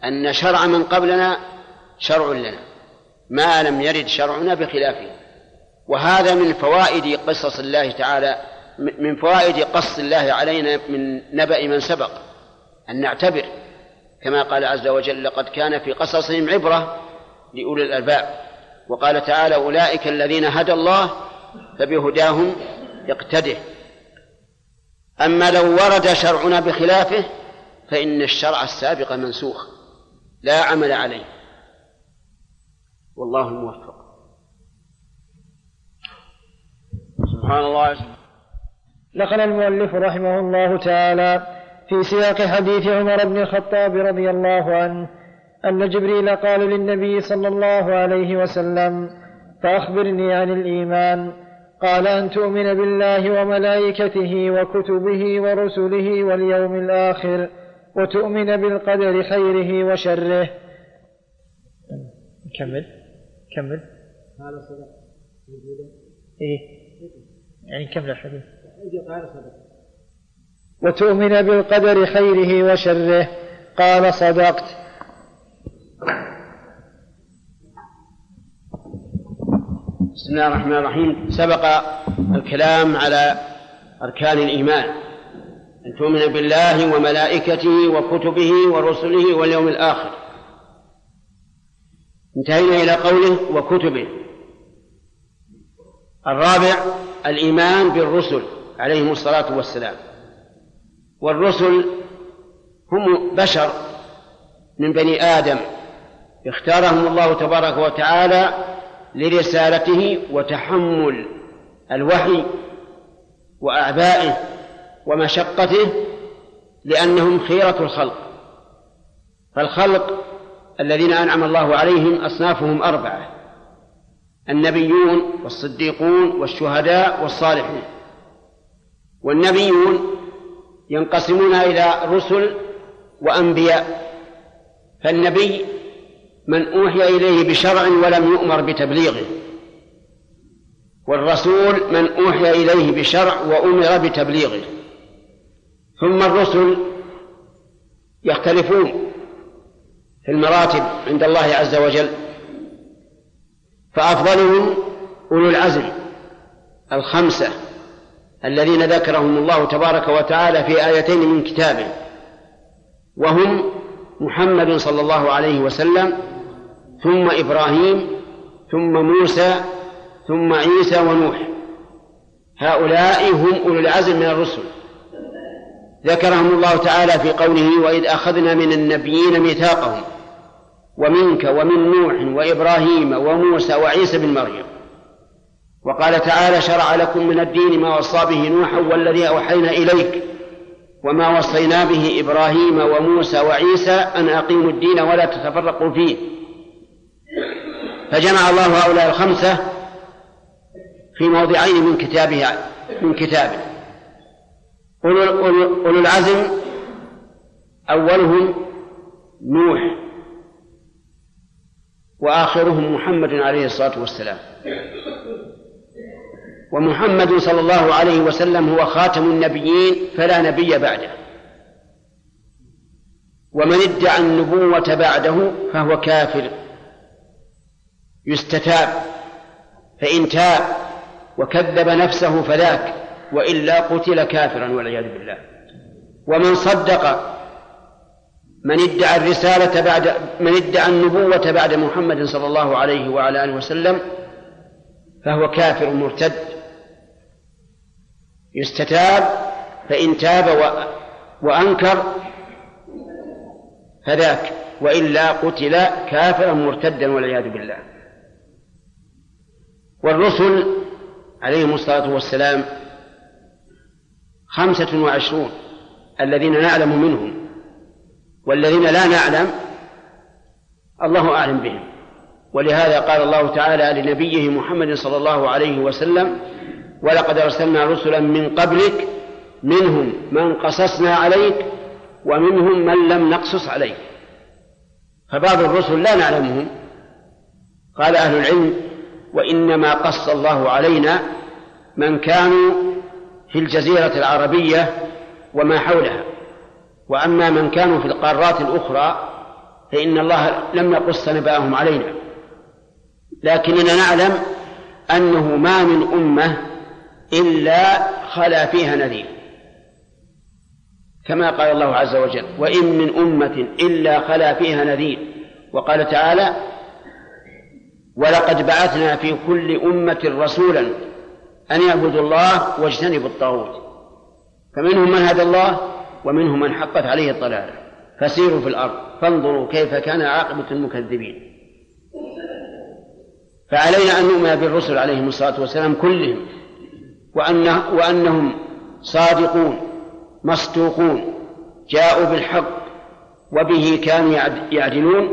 أن شرع من قبلنا شرع لنا. ما لم يرد شرعنا بخلافه. وهذا من فوائد قصص الله تعالى من فوائد قص الله علينا من نبأ من سبق. أن نعتبر كما قال عز وجل لقد كان في قصصهم عبرة لأولي الألباب. وقال تعالى أولئك الذين هدى الله فبهداهم يقتده. أما لو ورد شرعنا بخلافه فإن الشرع السابق منسوخ. لا عمل عليه. والله الموفق سبحان الله. نقل المؤلف رحمه الله تعالى في سياق حديث عمر بن الخطاب رضي الله عنه أن جبريل قال للنبي صلى الله عليه وسلم فأخبرني عن الإيمان. قال أن تؤمن بالله وملائكته وكتبه ورسله واليوم الآخر وتؤمن بالقدر خيره وشره. كمل كمل. هذا صدق. إيه. يعني كمل الحديث وتؤمن بالقدر خيره وشره. قال صدقت. بسم الله الرحمن الرحيم. سبق الكلام على أركان الإيمان. أن تؤمن بالله وملائكته وكتبه ورسله واليوم الآخر. انتهينا إلى قوله وكتبه. الرابع الإيمان بالرسل عليهم الصلاة والسلام. والرسل هم بشر من بني آدم. اختارهم الله تبارك وتعالى لرسالته وتحمل الوحي وأعبائه ومشقته لأنهم خيرة الخلق. فالخلق الذين أنعم الله عليهم أصنافهم أربعة النبيون والصديقون والشهداء والصالحون. والنبيون ينقسمون إلى رسل وأنبياء فالنبي من أوحي إليه بشرع ولم يؤمر بتبليغه والرسول من أوحي إليه بشرع وأمر بتبليغه. ثم الرسل يختلفون في المراتب عند الله عز وجل فأفضلهم أولو العزم الخمسة الذين ذكرهم الله تبارك وتعالى في آيتين من كتابه وهم محمد صلى الله عليه وسلم ثم إبراهيم ثم موسى ثم عيسى ونوح. هؤلاء هم أولو العزم من الرسل. ذكرهم الله تعالى في قوله وإذ أخذنا من النبيين ميثاقهم ومنك ومن نوح وإبراهيم وموسى وعيسى بن مريم. وقال تعالى شرع لكم من الدين ما وصى به نوحا والذي أوحينا إليك وما وصينا به إبراهيم وموسى وعيسى أن أقيموا الدين ولا تتفرقوا فيه. فجمع الله هؤلاء الخمسة في موضعين من كتابه من كتابه. أولو العزم أولهم نوح وآخرهم محمد عليه الصلاة والسلام. ومحمد صلى الله عليه وسلم هو خاتم النبيين فلا نبي بعده. ومن ادعى النبوة بعده فهو كافر. يستتاب فإن تاب وكذب نفسه فذاك وإلا قتل كافرا والعياذ بالله. ومن صدق من ادعى الرسالة بعد من ادعى النبوة بعد محمد صلى الله عليه وعلى آله وسلم فهو كافر مرتد. يستتاب فإن تاب وأنكر فذاك. وإلا قتل كافرا مرتدا والعياذ بالله. والرسل عليهم الصلاة والسلام خمسة وعشرون الذين نعلم منهم والذين لا نعلم الله أعلم بهم. ولهذا قال الله تعالى لنبيه محمد صلى الله عليه وسلم ولقد أرسلنا رسلا من قبلك منهم من قصصنا عليك ومنهم من لم نقصص عليك. فبعض الرسل لا نعلمهم. قال أهل العلم وإنما قص الله علينا من كانوا في الجزيرة العربية وما حولها. وأما من كانوا في القارات الأخرى فإن الله لم يقص نبأهم علينا. لكننا نعلم أنه ما من أمة إلا خلا فيها نذير كما قال الله عز وجل وإن من أمة إلا خلا فيها نذير وقال تعالى ولقد بعثنا في كل أمة رسولا أن يعبدوا الله واجتنبوا الطاغوت فمنهم من هدى الله؟ ومنهم من حقت عليه الضلالة. فسيروا في الأرض فانظروا كيف كان عاقبة المكذبين. فعلينا أن نؤمن بالرسل عليهم الصلاة والسلام كلهم وأنه وأنهم صادقون مصدوقون جاءوا بالحق وبه كانوا يعدلون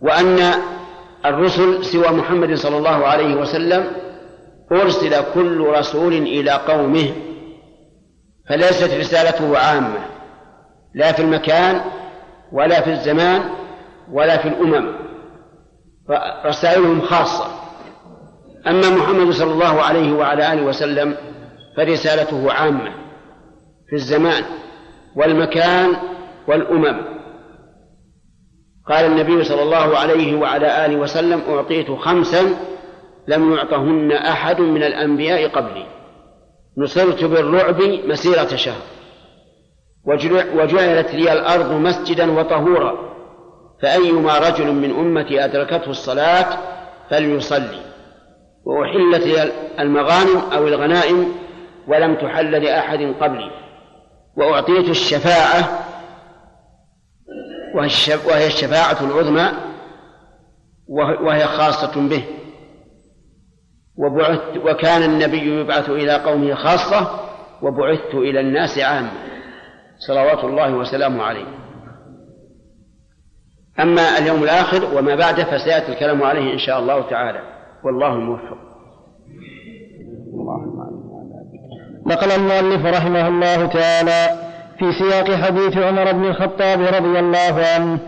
وأن الرسل سوى محمد صلى الله عليه وسلم أرسل كل رسول إلى قومه فليست رسالته عامة لا في المكان ولا في الزمان ولا في الأمم رسائلهم خاصة. أما محمد صلى الله عليه وعلى آله وسلم فرسالته عامة في الزمان والمكان والأمم. قال النبي صلى الله عليه وعلى آله وسلم أعطيت خمسا لم يعطهن أحد من الأنبياء قبلي. نصرت بالرعب مسيرة شهر. وجعلت لي الأرض مسجدا وطهورا. فأيما رجل من أمتي أدركته الصلاة فليصلي. وأحلت لي المغانم أو الغنائم ولم تحل لأحد قبلي. وأعطيت الشفاعة وهي الشفاعة العظمى وهي خاصة به. وبعثت وكان النبي يبعث إلى قومه خاصة وبعثت إلى الناس عامة. صلوات الله وسلامه عليه. أما اليوم الآخر وما بعده فسيأتي الكلام عليه إن شاء الله تعالى. والله الموفق. نقل المؤلف رحمه الله تعالى في سياق حديث عمر بن الخطاب رضي الله عنه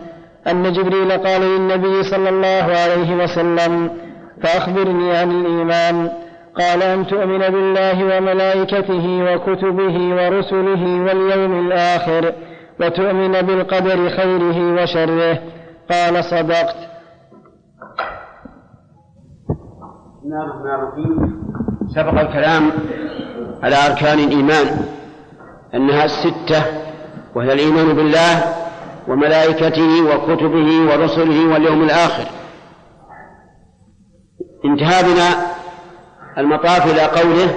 أن جبريل قال للنبي صلى الله عليه وسلم فأخبرني عن الإيمان. قال أن تؤمن بالله وملائكته وكتبه ورسله واليوم الآخر وتؤمن بالقدر خيره وشره. قال صدقت. سبق الكلام على أركان الإيمان أنها الستة وهي الإيمان بالله وملائكته وكتبه ورسله واليوم الآخر. انتهى بنا المطاف إلى قوله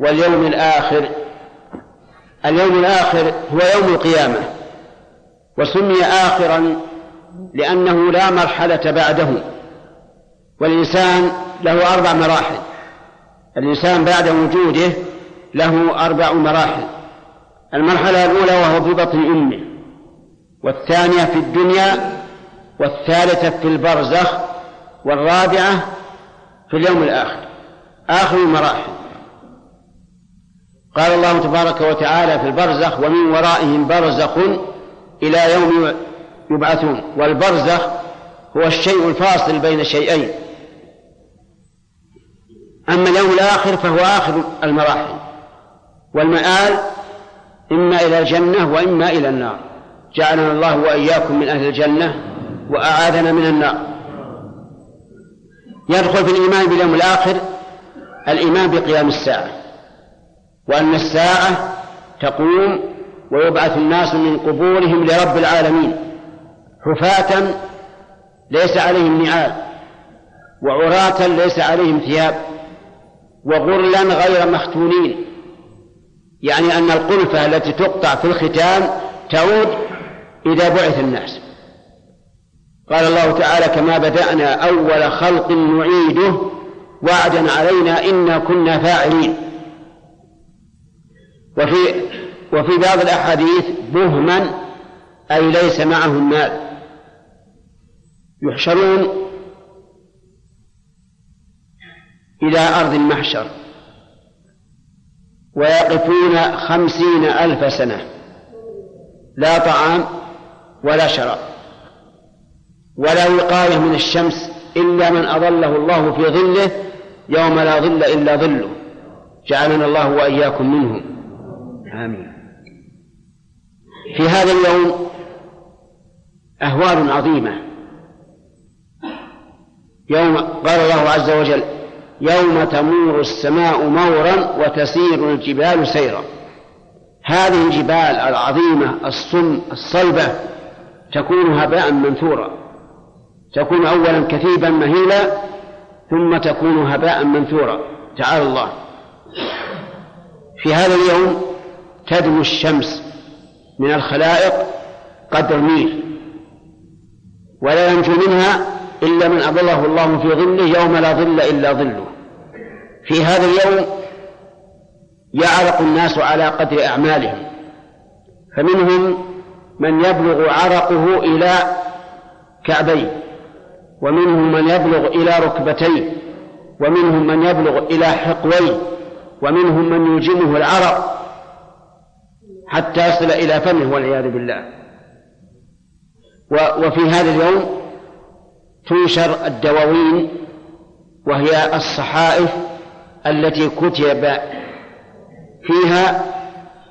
واليوم الآخر اليوم الآخر هو يوم القيامة وسمي آخرا لأنه لا مرحلة بعده والإنسان له أربع مراحل الإنسان بعد وجوده له أربع مراحل المرحلة الأولى وهو في بطن أمه والثانية في الدنيا والثالثة في البرزخ والرابعة في اليوم الآخر. آخر المراحل. قال الله تبارك وتعالى في البرزخ ومن ورائهم برزخ إلى يوم يبعثون. والبرزخ هو الشيء الفاصل بين شيئين. أما اليوم الآخر فهو آخر المراحل. والمآل إما إلى الجنة وإما إلى النار. جعلنا الله وإياكم من أهل الجنة وأعاذنا من النار. يدخل في الإيمان باليوم الآخر الإيمان بقيام الساعة. وأن الساعة تقوم ويبعث الناس من قبورهم لرب العالمين. حفاة ليس عليهم نعال وعراة ليس عليهم ثياب وغرلا غير مختونين. يعني أن القلفة التي تقطع في الختان تعود إذا بعث الناس. قال الله تعالى كما بدأنا أول خلق نعيده وعدا علينا إنا كنا فاعلين. وفي وفي بعض الأحاديث بهما أي ليس معهم مال يحشرون إلى أرض المحشر ويقفون خمسين ألف سنة لا طعام ولا شراب. ولا وقاية من الشمس إلا من أظله الله في ظله يوم لا ظل إلا ظله. جعلنا الله وإياكم منهم آمين. في هذا اليوم أهوال عظيمة. يوم قال الله عز وجل يوم تمور السماء مورا وتسير الجبال سيرا. هذه الجبال العظيمة الصم الصلبة تكون هباء منثورا. تكون أولا كثيبا مهيلا ثم تكون هباء منثورا. تعالى الله. في هذا اليوم تدنو الشمس من الخلائق قدر ميل ولا ينجو منها إلا من أظله الله في ظله يوم لا ظل إلا ظله. في هذا اليوم يعرق الناس على قدر أعمالهم فمنهم من يبلغ عرقه إلى كعبيه ومنهم من يبلغ إلى ركبتيه ومنهم من يبلغ إلى حقويه ومنهم من يلجمه العرق حتى يصل إلى فمه والعياذ بالله. وفي هذا اليوم تنشر الدواوين وهي الصحائف التي كتب فيها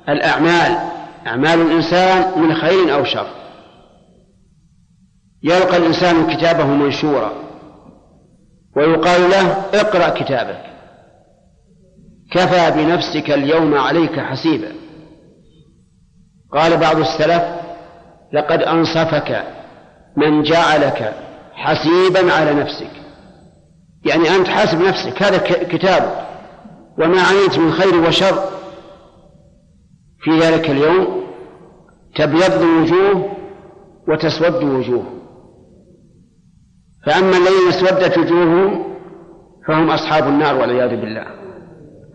الأعمال. أعمال الإنسان من خير أو شر. يلقى الإنسان كتابه منشورا ويقال له اقرأ كتابك. كفى بنفسك اليوم عليك حسيبا. قال بعض السلف لقد أنصفك من جعلك حسيبا على نفسك. يعني أنت حاسب نفسك هذا كتابك. وما عانيت من خير وشر. في ذلك اليوم تبيض وجوه وتسود وجوه. فأما الذين اسودت وجوههم فهم أصحاب النار والعياذ بالله.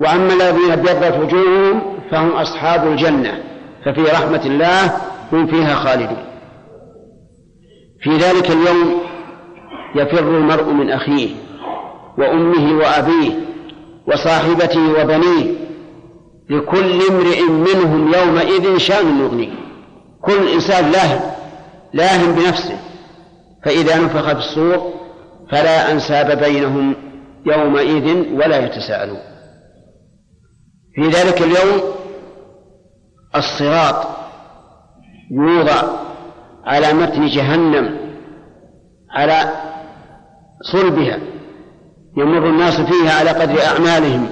وأما الذين ابيضت وجوههم فهم أصحاب الجنة ففي رحمة الله هم فيها خالدون. في ذلك اليوم يفر المرء من أخيه وأمه وأبيه وصاحبته وبنيه لكل امرئ منهم يومئذ شأن يغنيه كل إنسان لاهب لاهٍ بنفسه. فإذا نفخ في الصور فلا أنساب بينهم يومئذ ولا يتساءلون. في ذلك اليوم الصراط يوضع على متن جهنم على صلبها يمر الناس فيها على قدر أعمالهم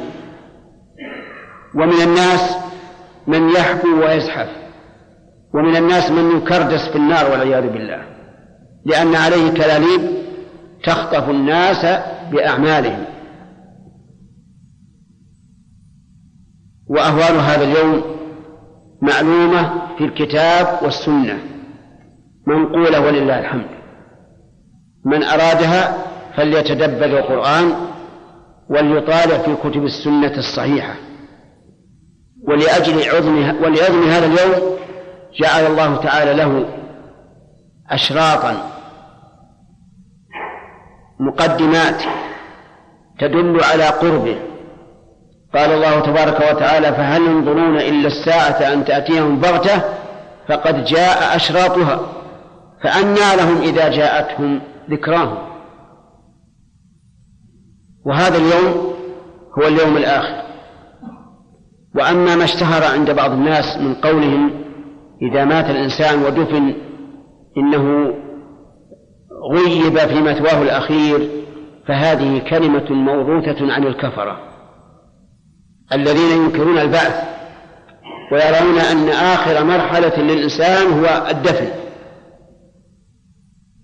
ومن الناس من يحبو ويزحف ومن الناس من يكردس في النار والعياذ بالله. لأن عليه كلاليب تخطف الناس بأعمالهم. وأهوال هذا اليوم معلومة في الكتاب والسنة. منقولة ولله الحمد. من أرادها فليتدبر القرآن وليطالع في كتب السنة الصحيحة. ولأجل عظم ولعظم هذا اليوم جعل الله تعالى له أشراطا مقدمات تدل على قربه. قال الله تبارك وتعالى فهل ينظرون إلا الساعة أن تأتيهم بغتة فقد جاء أشراطها فأنى لهم إذا جاءتهم ذكراهم. وهذا اليوم هو اليوم الآخر. وأما ما اشتهر عند بعض الناس من قولهم إذا مات الإنسان ودفن إنه غيب في مثواه الأخير فهذه كلمة موروثة عن الكفرة. الذين ينكرون البعث ويرون أن آخر مرحلة للإنسان هو الدفن.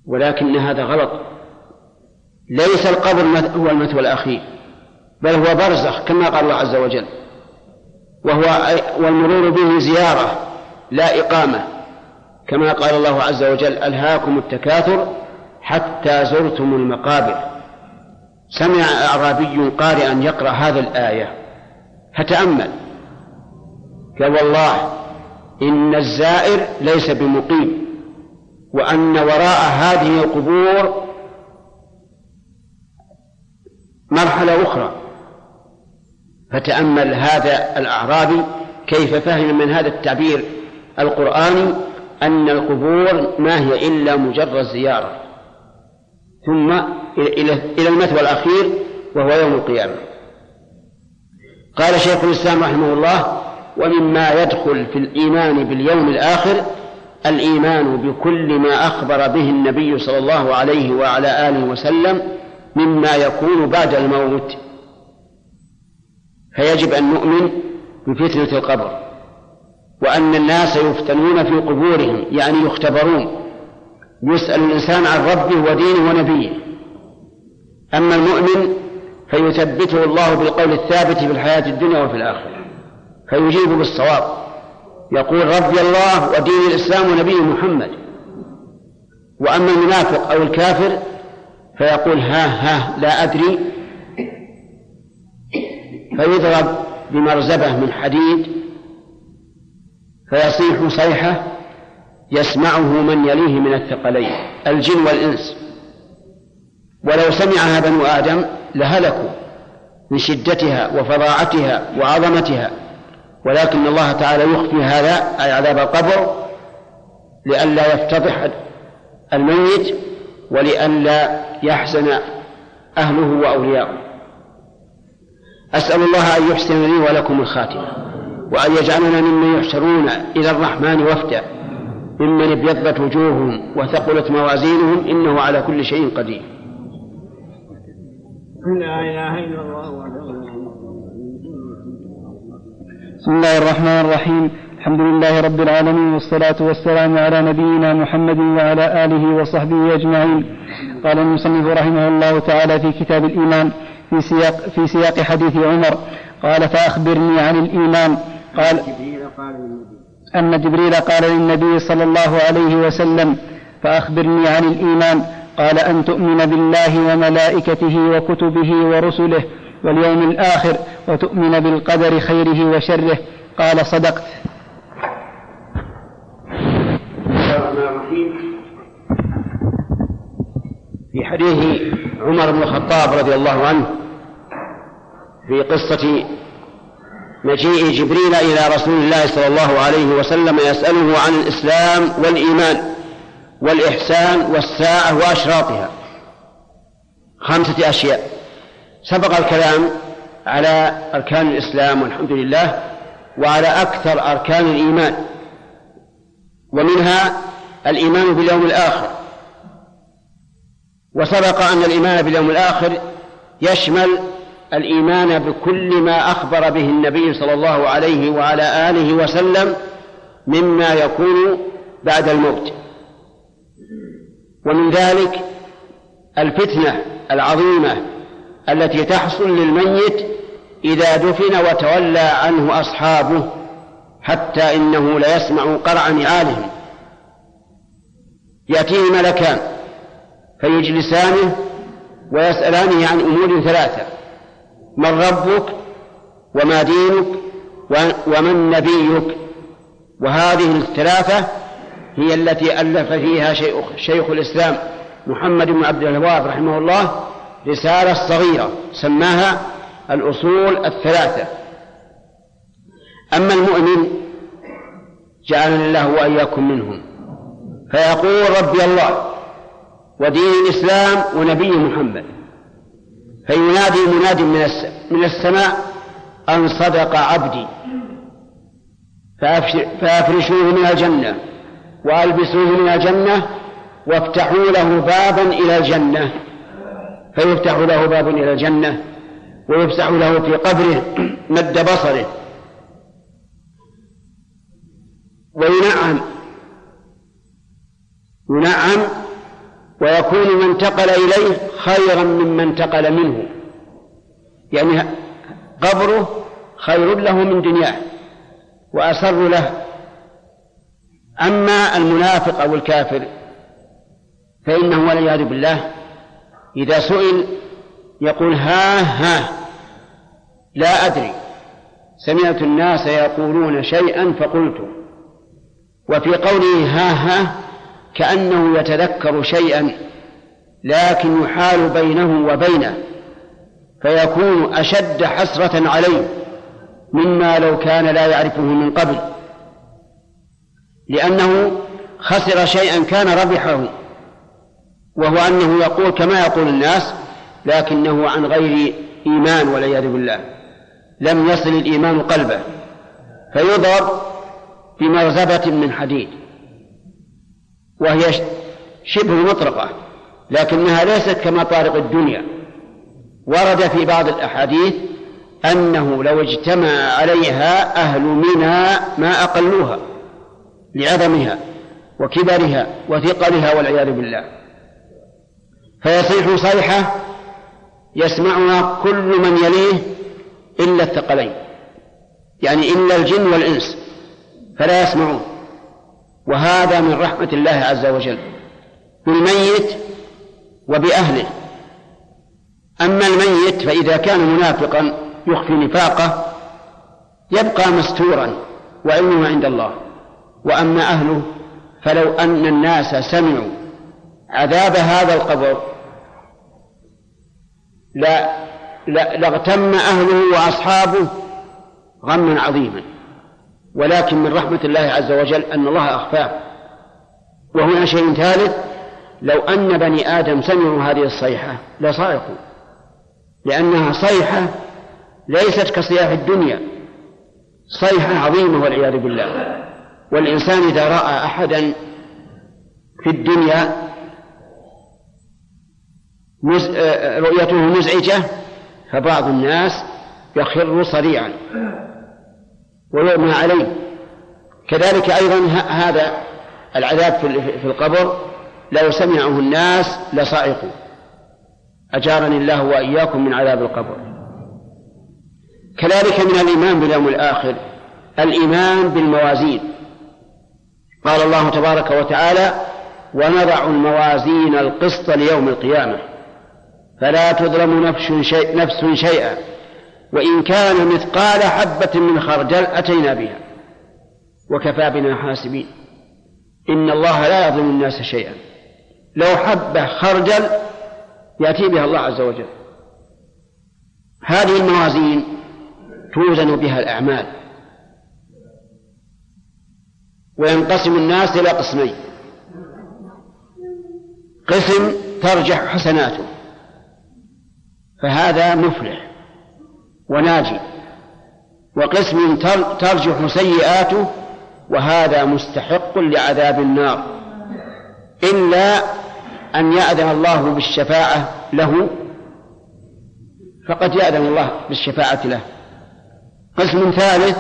ولكن هذا غلط. ليس القبر هو المثوى الأخير بل هو برزخ كما قال الله عز وجل. وهو والمرور به زيارة لا إقامة كما قال الله عز وجل ألهاكم التكاثر حتى زرتم المقابر. سمع أعرابي قارئا يقرأ هذا الآية. فتأمل. قال والله إن الزائر ليس بمقيم وأن وراء هذه القبور مرحلة أخرى. فتأمل هذا الأعرابي كيف فهم من هذا التعبير القرآني أن القبور ما هي إلا مجرد زيارة. ثم إلى المثوى الأخير وهو يوم القيامة. قال شيخ الإسلام رحمه الله ومما يدخل في الإيمان باليوم الآخر الإيمان بكل ما أخبر به النبي صلى الله عليه وعلى آله وسلم مما يكون بعد الموت. فيجب أن نؤمن بفتنة القبر وأن الناس يفتنون في قبورهم يعني يختبرون يسأل الإنسان عن ربه ودينه ونبيه. أما المؤمن فيثبته الله بالقول الثابت في الحياة الدنيا وفي الآخرة. فيجيب بالصواب. يقول ربي الله ودين الإسلام ونبي محمد. وأما المنافق أو الكافر فيقول ها ها لا أدري. فيضرب بمرزبة من حديد. فيصيح صيحة. يسمعه من يليه من الثقلين الجن والإنس. ولو سمعها بنو آدم لهلكوا من شدتها وفظاعتها وعظمتها. ولكن الله تعالى يخفي هذا أي عذاب القبر لئلا يفتضح الميت ولئلا يحزن أهله وأولياؤه أسأل الله أن يحسن لي ولكم الخاتمة وأن يجعلنا ممن يحشرون إلى الرحمن وفدا. ممن ابيضت وجوههم وثقلت موازينهم إنه على كل شيء قدير. لا إله إلا الله بسم الله الرحمن الرحيم. الحمد لله رب العالمين والصلاة والسلام على نبينا محمد وعلى آله وصحبه أجمعين. قال المصنف رحمه الله تعالى في كتاب الإيمان في سياق, في سياق حديث عمر. قال فأخبرني عن الإيمان. قال أن جبريل قال للنبي صلى الله عليه وسلم فأخبرني عن الإيمان. قال أن تؤمن بالله وملائكته وكتبه ورسله واليوم الآخر وتؤمن بالقدر خيره وشره. قال صدقت في حديث عمر بن الخطاب رضي الله عنه في قصة مجيء جبريل إلى رسول الله صلى الله عليه وسلم يسأله عن الإسلام والإيمان والإحسان والساعة وأشراطها. خمسة أشياء. سبق الكلام على أركان الإسلام والحمد لله وعلى أكثر أركان الإيمان ومنها الإيمان باليوم الآخر. وسبق أن الإيمان باليوم الآخر يشمل الإيمان بكل ما أخبر به النبي صلى الله عليه وعلى آله وسلم مما يكون بعد الموت. ومن ذلك الفتنة العظيمة التي تحصل للميت إذا دفن وتولى عنه أصحابه حتى إنه ليسمع قرع نعالهم يأتيه ملكان فيجلسانه ويسألانه عن أمور ثلاثة. من ربك وما دينك ومن نبيك وهذه الثلاثة هي التي ألف فيها شيخ الإسلام محمد بن عبد الوهاب رحمه الله رسالة صغيرة سماها الأصول الثلاثة. أما المؤمن جعلنا الله وإياكم منهم. فيقول ربي الله ودين الإسلام ونبي محمد. فينادي مناد من السماء أن صدق عبدي. فأفرشوه من الجنة وألبسوه من الجنة وافتحوا له بابا إلى الجنة. فيفتح له باب إلى الجنة ويفسح له في قبره مد بصره. وينعم ينعم ويكون من انتقل إليه خيرا مما انتقل منه. يعني قبره خير له من دنياه وأسر له. أما المنافق أو الكافر فإنه والعياذ بالله إذا سئل يقول ها ها لا أدري. سمعت الناس يقولون شيئا فقلت. وفي قوله ها ها كأنه يتذكر شيئا لكن يحال بينه وبينه فيكون أشد حسرة عليه مما لو كان لا يعرفه من قبل. لأنه خسر شيئا كان ربحه وهو أنه يقول كما يقول الناس لكنه عن غير إيمان والعياذ بالله. لم يصل الإيمان قلبه فيضرب بمرزبة من حديد. وهي شبه مطرقة لكنها ليست كمطارق الدنيا. ورد في بعض الأحاديث أنه لو اجتمع عليها أهل منى ما أقلوها لعظمها وكبرها وثقلها والعياذ بالله. فيصيح صيحة يسمعها كل من يليه إلا الثقلين يعني إلا الجن والإنس فلا يسمعون. وهذا من رحمة الله عز وجل بالميت وبأهله. أما الميت فإذا كان منافقا يخفي نفاقه يبقى مستورا وعلمه عند الله. وأما أهله فلو أن الناس سمعوا عذاب هذا القبر لا لاغتم أهله وأصحابه غما عظيما. ولكن من رحمة الله عز وجل أن الله أخفاه. وهنا شيء ثالث لو أن بني آدم سمعوا هذه الصيحة لصائقوا لأنها صيحة ليست كصياح الدنيا. صيحة عظيمة والعياذ بالله. والإنسان إذا رأى أحدا في الدنيا رؤيته مزعجة فبعض الناس يخر صريعا ويغمى عليه. كذلك أيضا هذا العذاب في القبر لو سمعه الناس لصعقوا أجارني الله وإياكم من عذاب القبر. كذلك من الإيمان باليوم الآخر الإيمان بالموازين. قال الله تبارك وتعالى ونضع الموازين القسط ليوم القيامة. فلا تظلم نفس شيئا. وإن كان مثقال حبة من خردل أتينا بها. وكفى بنا حاسبين. إن الله لا يظلم الناس شيئا. لو حبة خردل يأتي بها الله عز وجل. هذه الموازين توزن بها الأعمال. وينقسم الناس إلى قسمين. قسم ترجح حسناته. فهذا مفلح. وناجي. وقسم ترجح سيئاته وهذا مستحق لعذاب النار. إلا أن يأذن الله بالشفاعة له فقد يأذن الله بالشفاعة له. قسم ثالث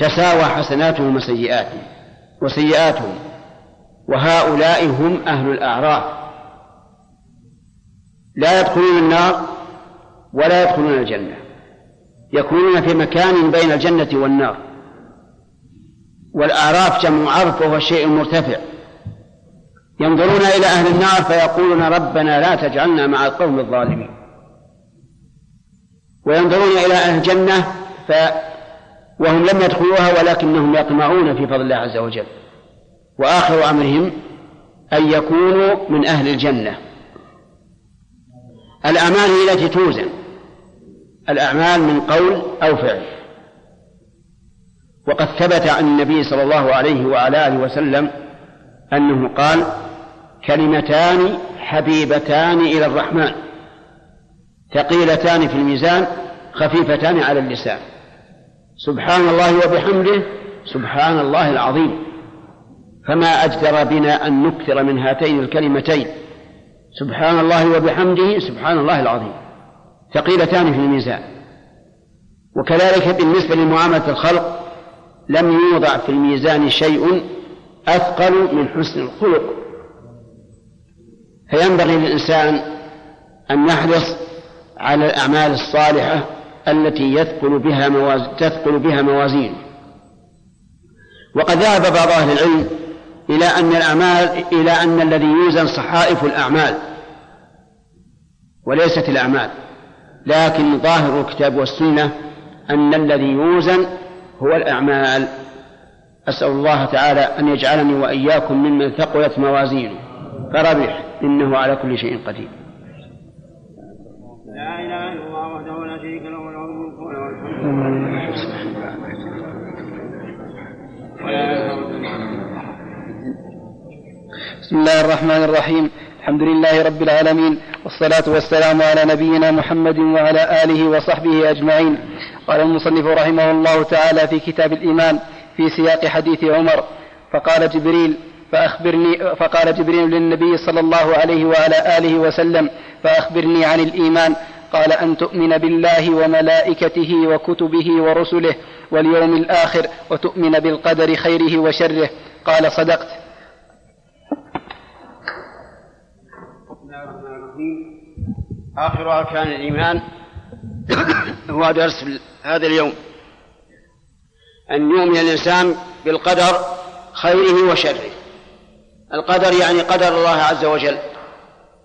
تساوى حسناتهم وسيئاتهم وسيئاتهم وهؤلاء هم أهل الأعراف. لا يدخلون النار ولا يدخلون الجنة. يكونون في مكان بين الجنة والنار. والأعراف جمع عرف وهو شيء مرتفع. ينظرون إلى أهل النار فيقولون ربنا لا تجعلنا مع القوم الظالمين. وينظرون إلى أهل الجنة ف وهم لم يدخلوها ولكنهم يطمعون في فضل الله عز وجل. وآخر أمرهم أن يكونوا من أهل الجنة. الأعمال هي التي توزن. الأعمال من قول أو فعل. وقد ثبت عن النبي صلى الله عليه وعلى آله وسلم أنه قال كلمتان حبيبتان إلى الرحمن ثقيلتان في الميزان خفيفتان على اللسان. سبحان الله وبحمده سبحان الله العظيم. فما أجدر بنا أن نكثر من هاتين الكلمتين. سبحان الله وبحمده سبحان الله العظيم. ثقيلتان في الميزان. وكذلك بالنسبة لمعاملة الخلق لم يوضع في الميزان شيء أثقل من حسن الخلق. فينبغي للإنسان أن يحرص على الأعمال الصالحة التي يثقل بها موازين تثقل بها موازينه وقد ذهب بعض أهل العلم إلى أن الأعمال إلى أن الذي يوزن صحائف الأعمال وليست الأعمال. لكن ظاهر الكتاب والسنة أن الذي يوزن هو الأعمال. أسأل الله تعالى أن يجعلني وإياكم ممن ثقلت موازينه. فربح إنه على كل شيء قدير. لا إله إلا الله وحده لا شريك له له الملك وله بسم الله الرحمن الرحيم. الحمد لله رب العالمين. والصلاة والسلام على نبينا محمد وعلى آله وصحبه أجمعين. قال المصنف رحمه الله تعالى في كتاب الإيمان في سياق حديث عمر فقال جبريل فأخبرني فقال جبريل للنبي صلى الله عليه وعلى آله وسلم فأخبرني عن الإيمان. قال أن تؤمن بالله وملائكته وكتبه ورسله واليوم الآخر وتؤمن بالقدر خيره وشره. قال صدقت. آخر أركان الإيمان. هو درس هذا اليوم. أن يؤمن الإنسان بالقدر خيره وشره. القدر يعني قدر الله عز وجل.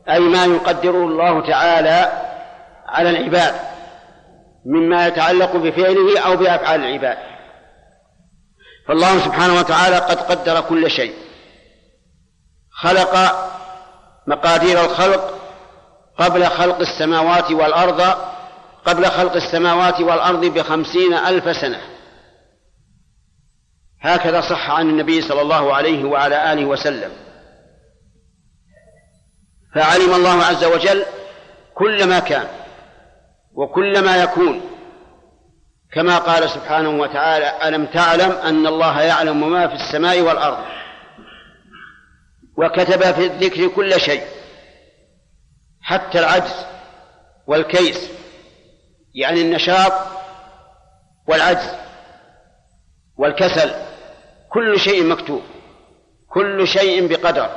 أي ما يقدره الله تعالى على العباد. مما يتعلق بفعله أو بأفعال العباد. فالله سبحانه وتعالى قد قدر كل شيء. خلق مقادير الخلق قبل خلق السماوات والأرض قبل خلق السماوات والأرض بخمسين ألف سنة. هكذا صح عن النبي صلى الله عليه وعلى آله وسلم. فعلم الله عز وجل كل ما كان وكل ما يكون. كما قال سبحانه وتعالى ألم تعلم أن الله يعلم ما في السماء والأرض؟ وكتب في الذكر كل شيء. حتى العجز والكيس يعني النشاط والعجز والكسل كل شيء مكتوب كل شيء بقدر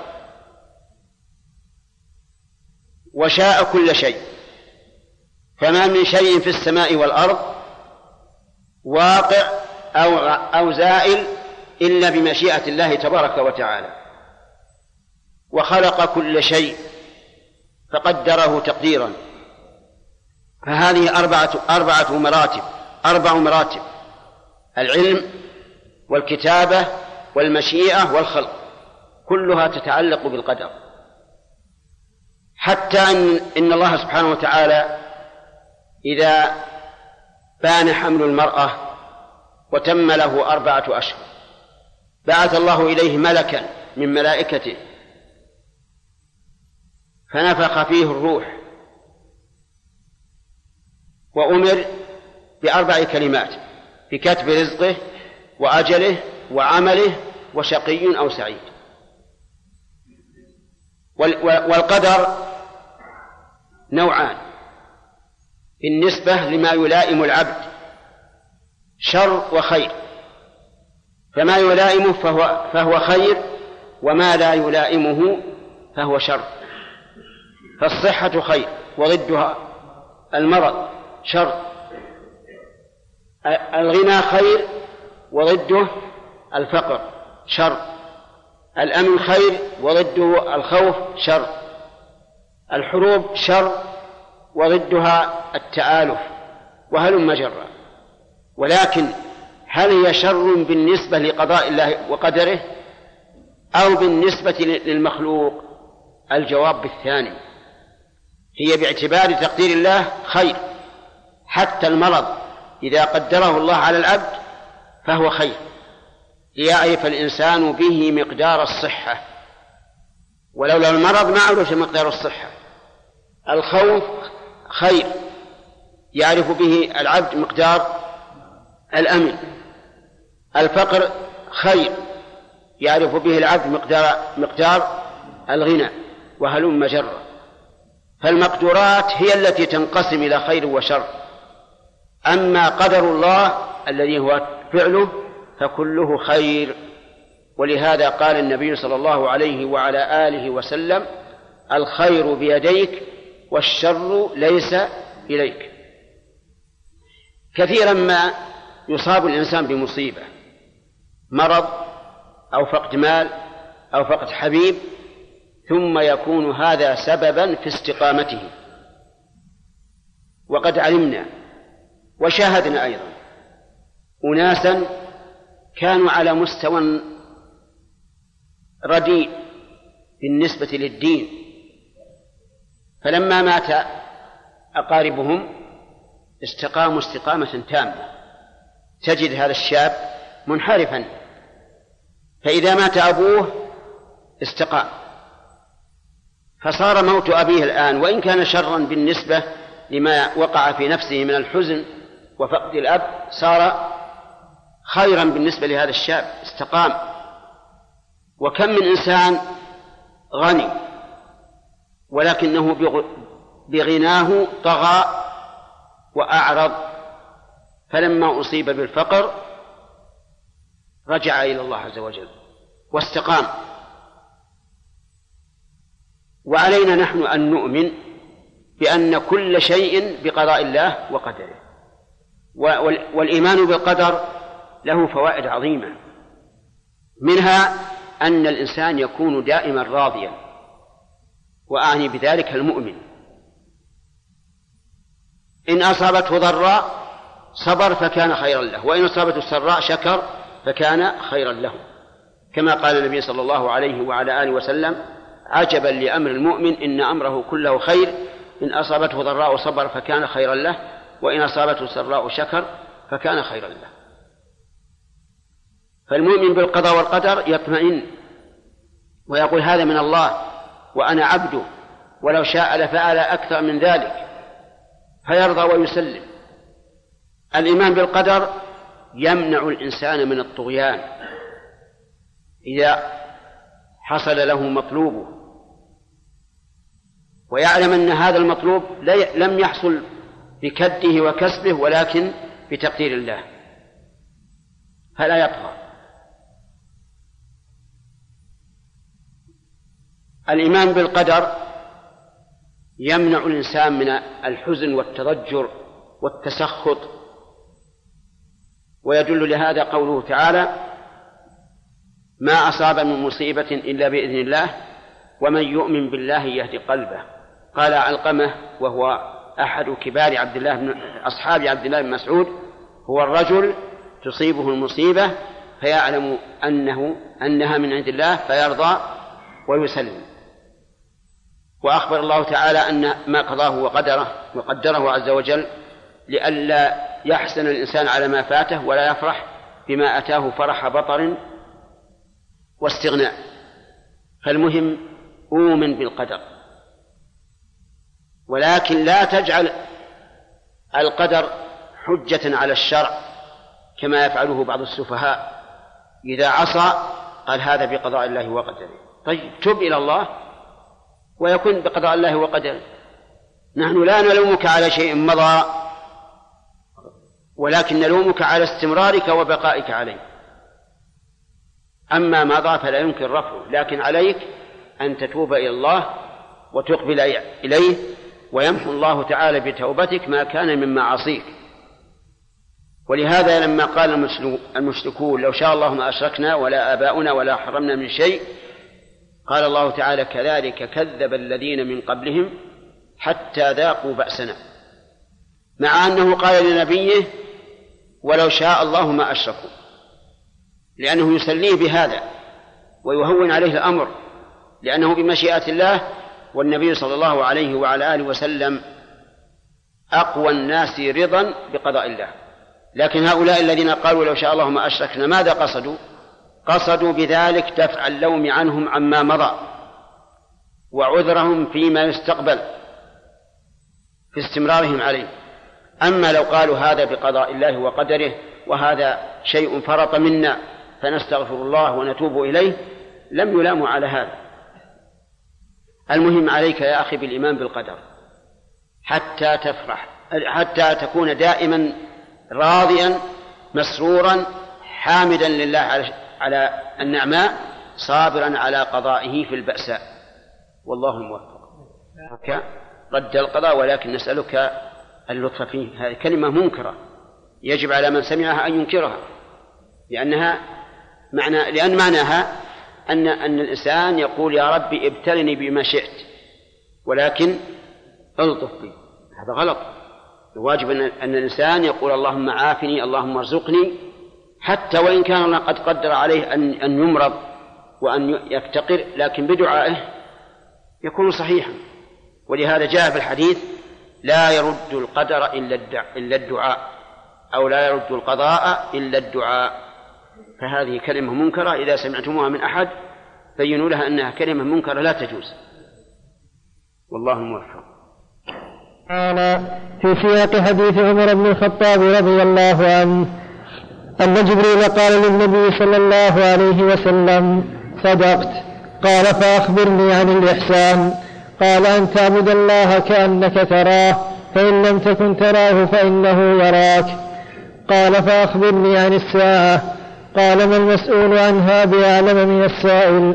وشاء كل شيء فما من شيء في السماء والأرض واقع أو أو زائل إلا بمشيئة الله تبارك وتعالى وخلق كل شيء فقدره تقديرا. فهذه أربعة أربعة مراتب أربع مراتب. العلم والكتابة والمشيئة والخلق كلها تتعلق بالقدر. حتى أن إن الله سبحانه وتعالى إذا بان حمل المرأة وتم له أربعة أشهر بعث الله إليه ملكا من ملائكته فنفخ فيه الروح. وأمر بأربع كلمات بكتب رزقه وأجله وعمله وشقي أو سعيد. والقدر نوعان بالنسبة لما يلائم العبد شر وخير. فما يلائمه فهو فهو خير وما لا يلائمه فهو شر. فالصحة خير وضدها المرض شر. الغنى خير وضده الفقر شر. الأمن خير وضده الخوف شر. الحروب شر وضدها التآلف. وهلم جرا ولكن هل هي شر بالنسبة لقضاء الله وقدره أو بالنسبة للمخلوق؟ الجواب بالثاني. هي باعتبار تقدير الله خير. حتى المرض إذا قدره الله على العبد فهو خير. ليعرف الإنسان به مقدار الصحة. ولولا المرض ما عرف مقدار الصحة. الخوف خير. يعرف به العبد مقدار الأمن. الفقر خير. يعرف به العبد مقدار مقدار الغنى. وهلم جرا فالمقدورات هي التي تنقسم إلى خير وشر. أما قدر الله الذي هو فعله فكله خير. ولهذا قال النبي صلى الله عليه وعلى آله وسلم الخير بيديك والشر ليس إليك. كثيرا ما يصاب الإنسان بمصيبة مرض أو فقد مال أو فقد حبيب ثم يكون هذا سببا في استقامته. وقد علمنا وشاهدنا أيضا أناسا كانوا على مستوى رديء بالنسبة للدين. فلما مات أقاربهم استقاموا استقامة تامة. تجد هذا الشاب منحرفا. فإذا مات أبوه استقام. فصار موت أبيه الآن وإن كان شرا بالنسبة لما وقع في نفسه من الحزن وفقد الأب صار خيرا بالنسبة لهذا الشاب استقام. وكم من إنسان غني ولكنه بغناه طغى وأعرض. فلما أصيب بالفقر رجع إلى الله عز وجل واستقام. وعلينا نحن أن نؤمن بأن كل شيء بقضاء الله وقدره. والإيمان بالقدر له فوائد عظيمة. منها أن الإنسان يكون دائما راضيا. وأعني بذلك المؤمن. إن أصابته ضراء صبر فكان خيرا له. وإن أصابته سراء شكر فكان خيرا له. كما قال النبي صلى الله عليه وعلى آله وسلم عجبا لأمر المؤمن إن أمره كله خير إن أصابته ضراء صبر فكان خيرا له وإن أصابته سراء شكر فكان خيرا له. فالمؤمن بالقضاء والقدر يطمئن ويقول هذا من الله وأنا عبده ولو شاء لفعل أكثر من ذلك. فيرضى ويسلم. الإيمان بالقدر يمنع الإنسان من الطغيان. إذا حصل له مطلوبه ويعلم أن هذا المطلوب لم يحصل بكده وكسبه ولكن بتقدير الله. فلا يطغى. الإيمان بالقدر يمنع الإنسان من الحزن والتضجر والتسخط. ويدل لهذا قوله تعالى ما أصاب من مصيبة إلا بإذن الله ومن يؤمن بالله يهدي قلبه. قال علقمة وهو أحد كبار عبد الله بن أصحاب عبد الله بن مسعود هو الرجل تصيبه المصيبة فيعلم أنه أنها من عند الله فيرضى ويسلم. وأخبر الله تعالى أن ما قضاه وقدره وقدره عز وجل لئلا يحسن الإنسان على ما فاته ولا يفرح بما أتاه فرح بطر واستغناء. فالمهم أؤمن بالقدر. ولكن لا تجعل القدر حجة على الشرع كما يفعله بعض السفهاء. إذا عصى قال هذا بقضاء الله وقدره. طيب تب إلى الله ويكون بقضاء الله وقدره. نحن لا نلومك على شيء مضى ولكن نلومك على استمرارك وبقائك عليه. أما ما ضاف فلا يمكن رفعه لكن عليك أن تتوب إلى الله وتقبل إليه ويمحو الله تعالى بتوبتك ما كان من معاصيك. ولهذا لما قال المشركون لو شاء الله ما أشركنا ولا آباؤنا ولا حرمنا من شيء قال الله تعالى كذلك كذب الذين من قبلهم حتى ذاقوا بأسنا. مع أنه قال لنبيه ولو شاء الله ما أشركوا. لأنه يسليه بهذا ويهون عليه الأمر لأنه بمشيئة الله والنبي صلى الله عليه وعلى آله وسلم أقوى الناس رضا بقضاء الله. لكن هؤلاء الذين قالوا لو شاء الله ما أشركنا ماذا قصدوا؟ قصدوا بذلك دفع اللوم عنهم عما مضى وعذرهم فيما يستقبل في استمرارهم عليه. أما لو قالوا هذا بقضاء الله وقدره وهذا شيء فرط منا فنستغفر الله ونتوب إليه لم يلاموا على هذا. المهم عليك يا أخي بالإيمان بالقدر حتى تفرح حتى تكون دائما راضيا مسرورا حامدا لله على النعماء صابرا على قضائه في البأساء. والله الموفق. رد القضاء ولكن نسألك اللطف فيه. هذه كلمة منكرة. يجب على من سمعها أن ينكرها لأنها معنى لأن معناها أن أن الإنسان يقول يا ربي ابتلني بما شئت ولكن ألطف بي. هذا غلط. الواجب أن, أن الإنسان يقول اللهم عافني اللهم ارزقني حتى وإن كان الله قد قدر عليه أن أن يمرض وأن يفتقر لكن بدعائه يكون صحيحا. ولهذا جاء في الحديث لا يرد القدر إلا الدعاء أو لا يرد القضاء إلا الدعاء. فهذه كلمة منكرة إذا سمعتموها من أحد بينوا لها أنها كلمة منكرة لا تجوز. والله موفق قال في سياق حديث عمر بن الخطاب رضي الله عنه أن جبريل قال للنبي صلى الله عليه وسلم صدقت. قال فأخبرني عن الإحسان. قال أن تعبد الله كأنك تراه فإن لم تكن تراه فإنه يراك. قال فأخبرني عن الساعة. قال ما المسؤول عنها بأعلم من السائل.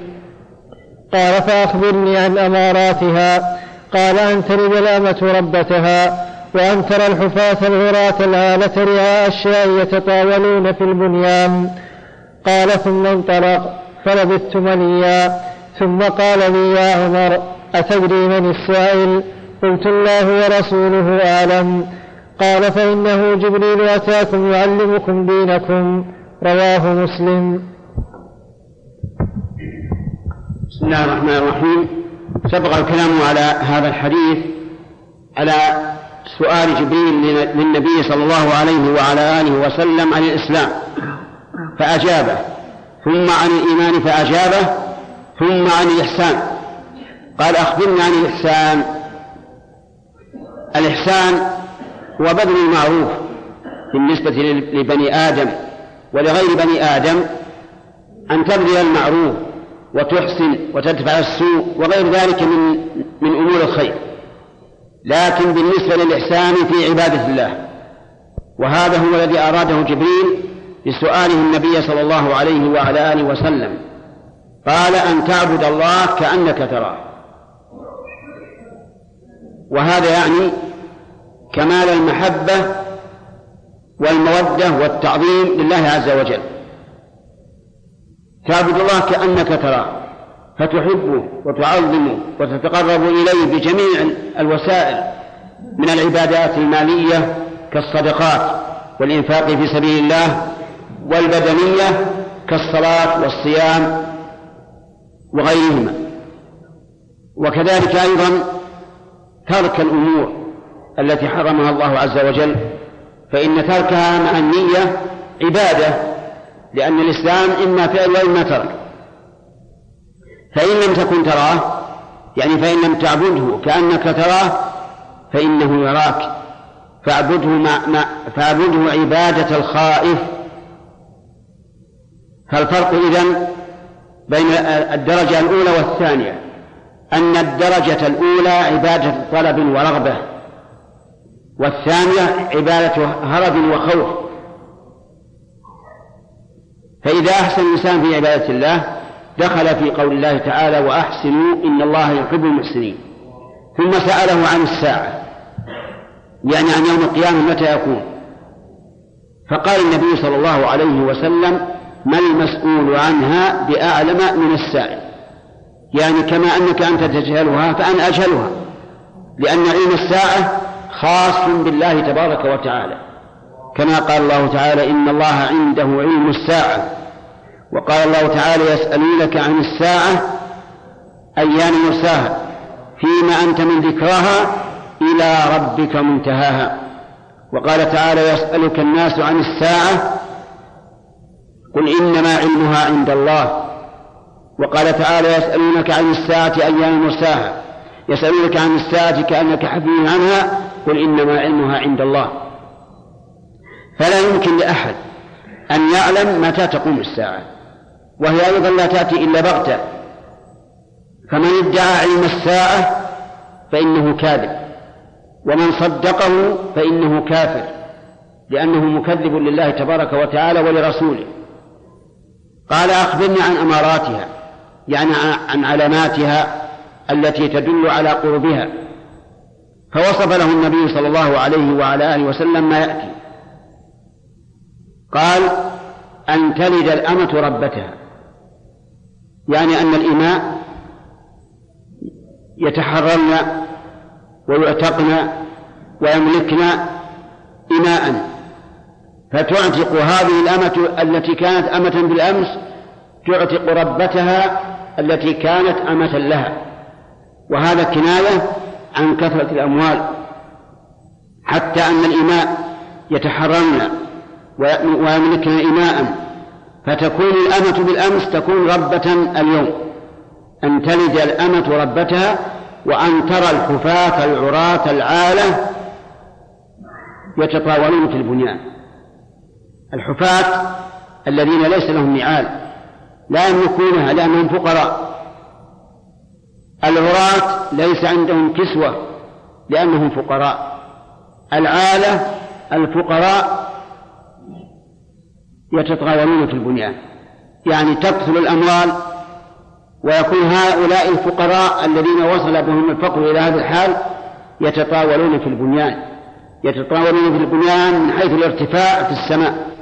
قال فأخبرني عن أماراتها. قال أن تلد الأمة ربتها وأن ترى الحفاة العراة العالة رعاء الشاء يتطاولون في البنيان. قال ثم انطلق فلبثت مليا ثم قال لي يا عمر أتدري من السائل؟ قلت الله ورسوله أعلم. قال فإنه جبريل أتاكم يعلمكم دينكم. رواه مسلم. بسم الله الرحمن الرحيم. سبق الكلام على هذا الحديث على سؤال جبريل للنبي صلى الله عليه وعلى آله وسلم عن الإسلام فأجابه. ثم عن الإيمان فأجابه. ثم عن الإحسان. قال أخبرنا عن الإحسان. الإحسان هو بذل المعروف بالنسبة لبني آدم. ولغير بني آدم أن تبذل المعروف وتحسن وتدفع السوء وغير ذلك من من أمور الخير. لكن بالنسبة للإحسان في عبادة الله. وهذا هو الذي أراده جبريل بسؤاله النبي صلى الله عليه وعلى آله وسلم. قال أن تعبد الله كأنك تراه. وهذا يعني كمال المحبة والمودة والتعظيم لله عز وجل. تعبد الله كأنك تراه فتحبه وتعظمه وتتقرب إليه بجميع الوسائل من العبادات المالية كالصدقات والإنفاق في سبيل الله والبدنية كالصلاة والصيام وغيرهما. وكذلك أيضا ترك الأمور التي حرمها الله عز وجل فإن تركها مع النية عبادة لأن الإسلام إما فعل وإما ترك. فإن لم تكن تراه يعني فإن لم تعبده كأنك تراه فإنه يراك. فاعبده مع مع فاعبده عبادة الخائف. فالفرق إذن بين الدرجة الأولى والثانية أن الدرجة الأولى عبادة طلب ورغبة. والثانية عبادة هرب وخوف. فإذا أحسن الإنسان في عبادة الله دخل في قول الله تعالى وأحسنوا إن الله يحب المحسنين ثم سأله عن الساعة يعني عن يوم القيامة متى يكون؟ فقال النبي صلى الله عليه وسلم ما المسؤول عنها بأعلم من السائل يعني كما أنك أنت تجهلها فأنا أجهلها لأن علم الساعة خاص بالله تبارك وتعالى. كما قال الله تعالى إن الله عنده علم الساعة. وقال الله تعالى يسألونك عن الساعة أيان مرساها. فيما أنت من ذكراها إلى ربك منتهاها. وقال تعالى يسألك الناس عن الساعة قل إنما علمها عند الله. وقال تعالى يسألونك عن الساعة أيان مرساها. يسألونك عن الساعة كأنك حفي عنها. قل إنما علمها عند الله. فلا يمكن لأحد أن يعلم متى تقوم الساعة وهي أيضا لا تأتي إلا بغتة. فمن ادعى علم الساعة فإنه كاذب ومن صدقه فإنه كافر لأنه مكذب لله تبارك وتعالى ولرسوله. قال أخبرني عن أماراتها يعني عن علاماتها التي تدل على قربها. فوصف له النبي صلى الله عليه وعلى آله وسلم ما يأتي. قال أن تلد الأمة ربتها. يعني أن الإماء يتحررن ويعتقن ويملكن إماء. فتعتق هذه الأمة التي كانت أمة بالأمس تعتق ربتها التي كانت أمة لها. وهذا كناية عن كثرة الأموال حتى أن الإماء يتحررن ويملكن إماء. فتكون الأمة بالأمس تكون ربة اليوم. أن تلد الأمة ربتها وأن ترى الحفاة العراة العالة يتطاولون في البنيان. الحفاة الذين ليس لهم نعال لا يملكونها لأنهم فقراء. العراة ليس عندهم كسوة لأنهم فقراء. العالة الفقراء يتطاولون في البنيان. يعني تكثر الأموال ويكون هؤلاء الفقراء الذين وصل بهم الفقر إلى هذا الحال يتطاولون في البنيان. يتطاولون في البنيان من حيث الارتفاع في السماء.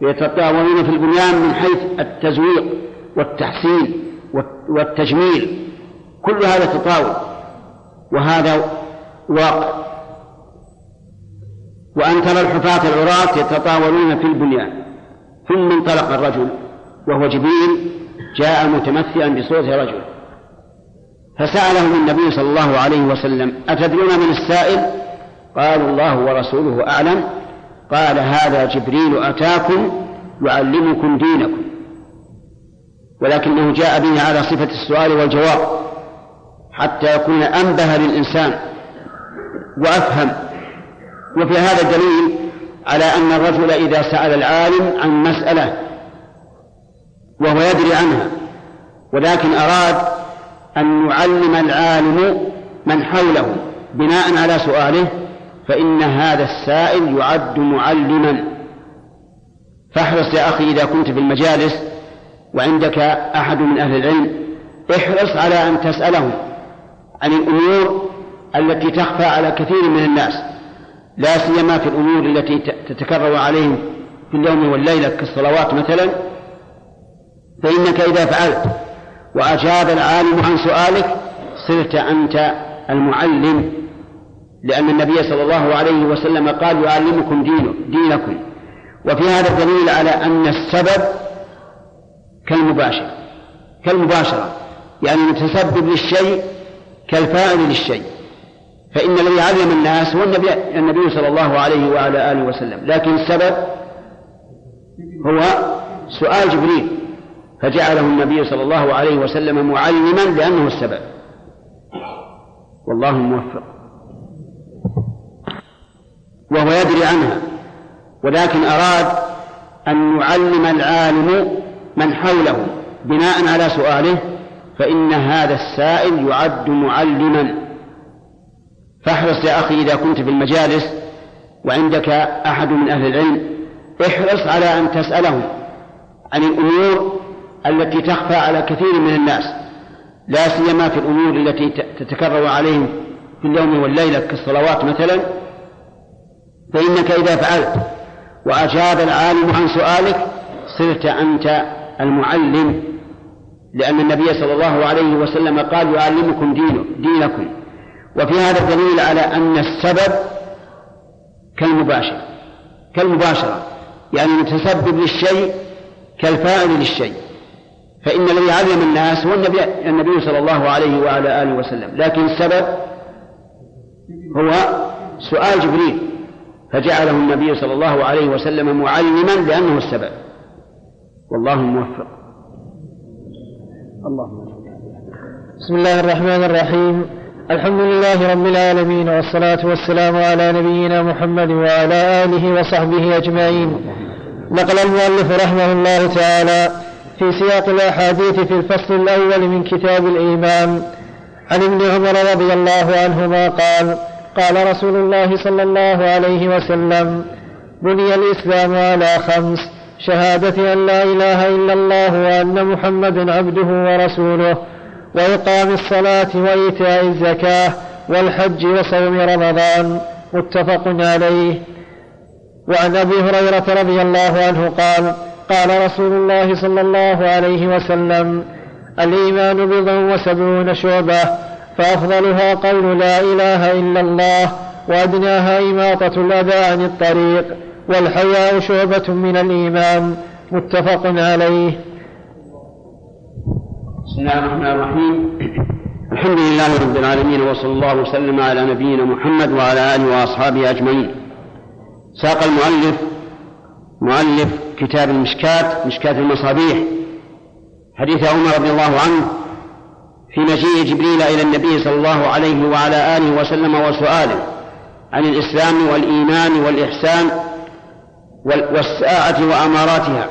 يتطاولون في البنيان من حيث التزويق والتحسين والتجميل. كل هذا تطاول وهذا واقع. وأن ترى الحفاة العراة يتطاولون في البنيان. ثم انطلق الرجل وهو جبريل جاء متمثلا بصوت رجل. فسألهم النبي صلى الله عليه وسلم أتدرون من السائل؟ قالوا الله ورسوله أعلم. قال هذا جبريل أتاكم يعلمكم دينكم. ولكنه جاء به على صفة السؤال والجواب. حتى يكون أنبه للإنسان وأفهم. وفي هذا دليل على أن الرجل إذا سأل العالم عن مسألة وهو يدري عنها ولكن أراد أن يعلم العالم من حوله بناء على سؤاله فإن هذا السائل يعد معلما. فاحرص يا أخي إذا كنت في المجالس وعندك أحد من أهل العلم احرص على أن تسأله. عن الأمور التي تخفى على كثير من الناس لا سيما في الأمور التي تتكرر عليهم في اليوم والليلة كالصلوات مثلا. فإنك إذا فعلت وأجاب العالم عن سؤالك صرت أنت المعلم لأن النبي صلى الله عليه وسلم قال يعلمكم دينه دينكم. وفي هذا دليل على أن السبب كالمباشر كالمباشرة. يعني المتسبب للشيء كالفاعل للشيء. فإن الذي علم الناس هو النبي, النبي صلى الله عليه وعلى آله وسلم. لكن السبب هو سؤال جبريل فجعله النبي صلى الله عليه وسلم معلما لأنه السبب. والله موفق. وهو يدري عنها ولكن أراد أن يعلم العالم من حوله بناء على سؤاله فإن هذا السائل يعد معلما. فاحرص يا أخي إذا كنت في المجالس وعندك أحد من أهل العلم احرص على أن تسأله عن الأمور التي تخفى على كثير من الناس لا سيما في الأمور التي تتكرر عليهم في اليوم والليلة كالصلوات مثلا. فإنك إذا فعلت وأجاب العالم عن سؤالك صرت أنت المعلم. لأن النبي صلى الله عليه وسلم قال يعلمكم دينه دينكم. وفي هذا الدليل على أن السبب كالمباشر كالمباشرة. يعني المتسبب للشيء كالفاعل للشيء. فإن الذي علم الناس هو النبي, النبي صلى الله عليه وعلى آله وسلم. لكن السبب هو سؤال جبريل. فجعله النبي صلى الله عليه وسلم معلما لأنه السبب. والله موفق. اللهم بسم الله الرحمن الرحيم. الحمد لله رب العالمين والصلاة والسلام على نبينا محمد وعلى آله وصحبه أجمعين. نقل المؤلف رحمه الله تعالى في سياق الأحاديث في الفصل الأول من كتاب الإيمان. عن ابن عمر رضي الله عنهما قال قال رسول الله صلى الله عليه وسلم بني الإسلام على خمس. شهادة أن لا إله إلا الله وأن محمدا عبده ورسوله وإقام الصلاة وإيتاء الزكاة والحج وصوم رمضان متفق عليه. وعن أبي هريرة رضي الله عنه قال قال رسول الله صلى الله عليه وسلم الإيمان بضع وسبعون شعبة فأفضلها قول لا إله إلا الله وأدناها إماطة الأذى عن الطريق. والحياء شعبة من الإيمان متفق عليه. بسم الله الرحمن الرحيم. الحمد لله رب العالمين وصلى الله وسلم على نبينا محمد وعلى آله وأصحابه أجمعين. ساق المؤلف مؤلف كتاب المشكاة مشكاة المصابيح. حديث عمر رضي الله عنه في مجيء جبريل إلى النبي صلى الله عليه وعلى آله وسلم وسؤاله عن الإسلام والإيمان والإحسان والساعة وأماراتها.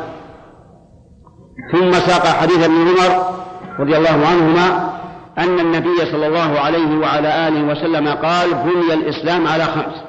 ثم ساق حديث ابن عمر رضي الله عنهما أن النبي صلى الله عليه وعلى آله وسلم قال بني الإسلام على خمس.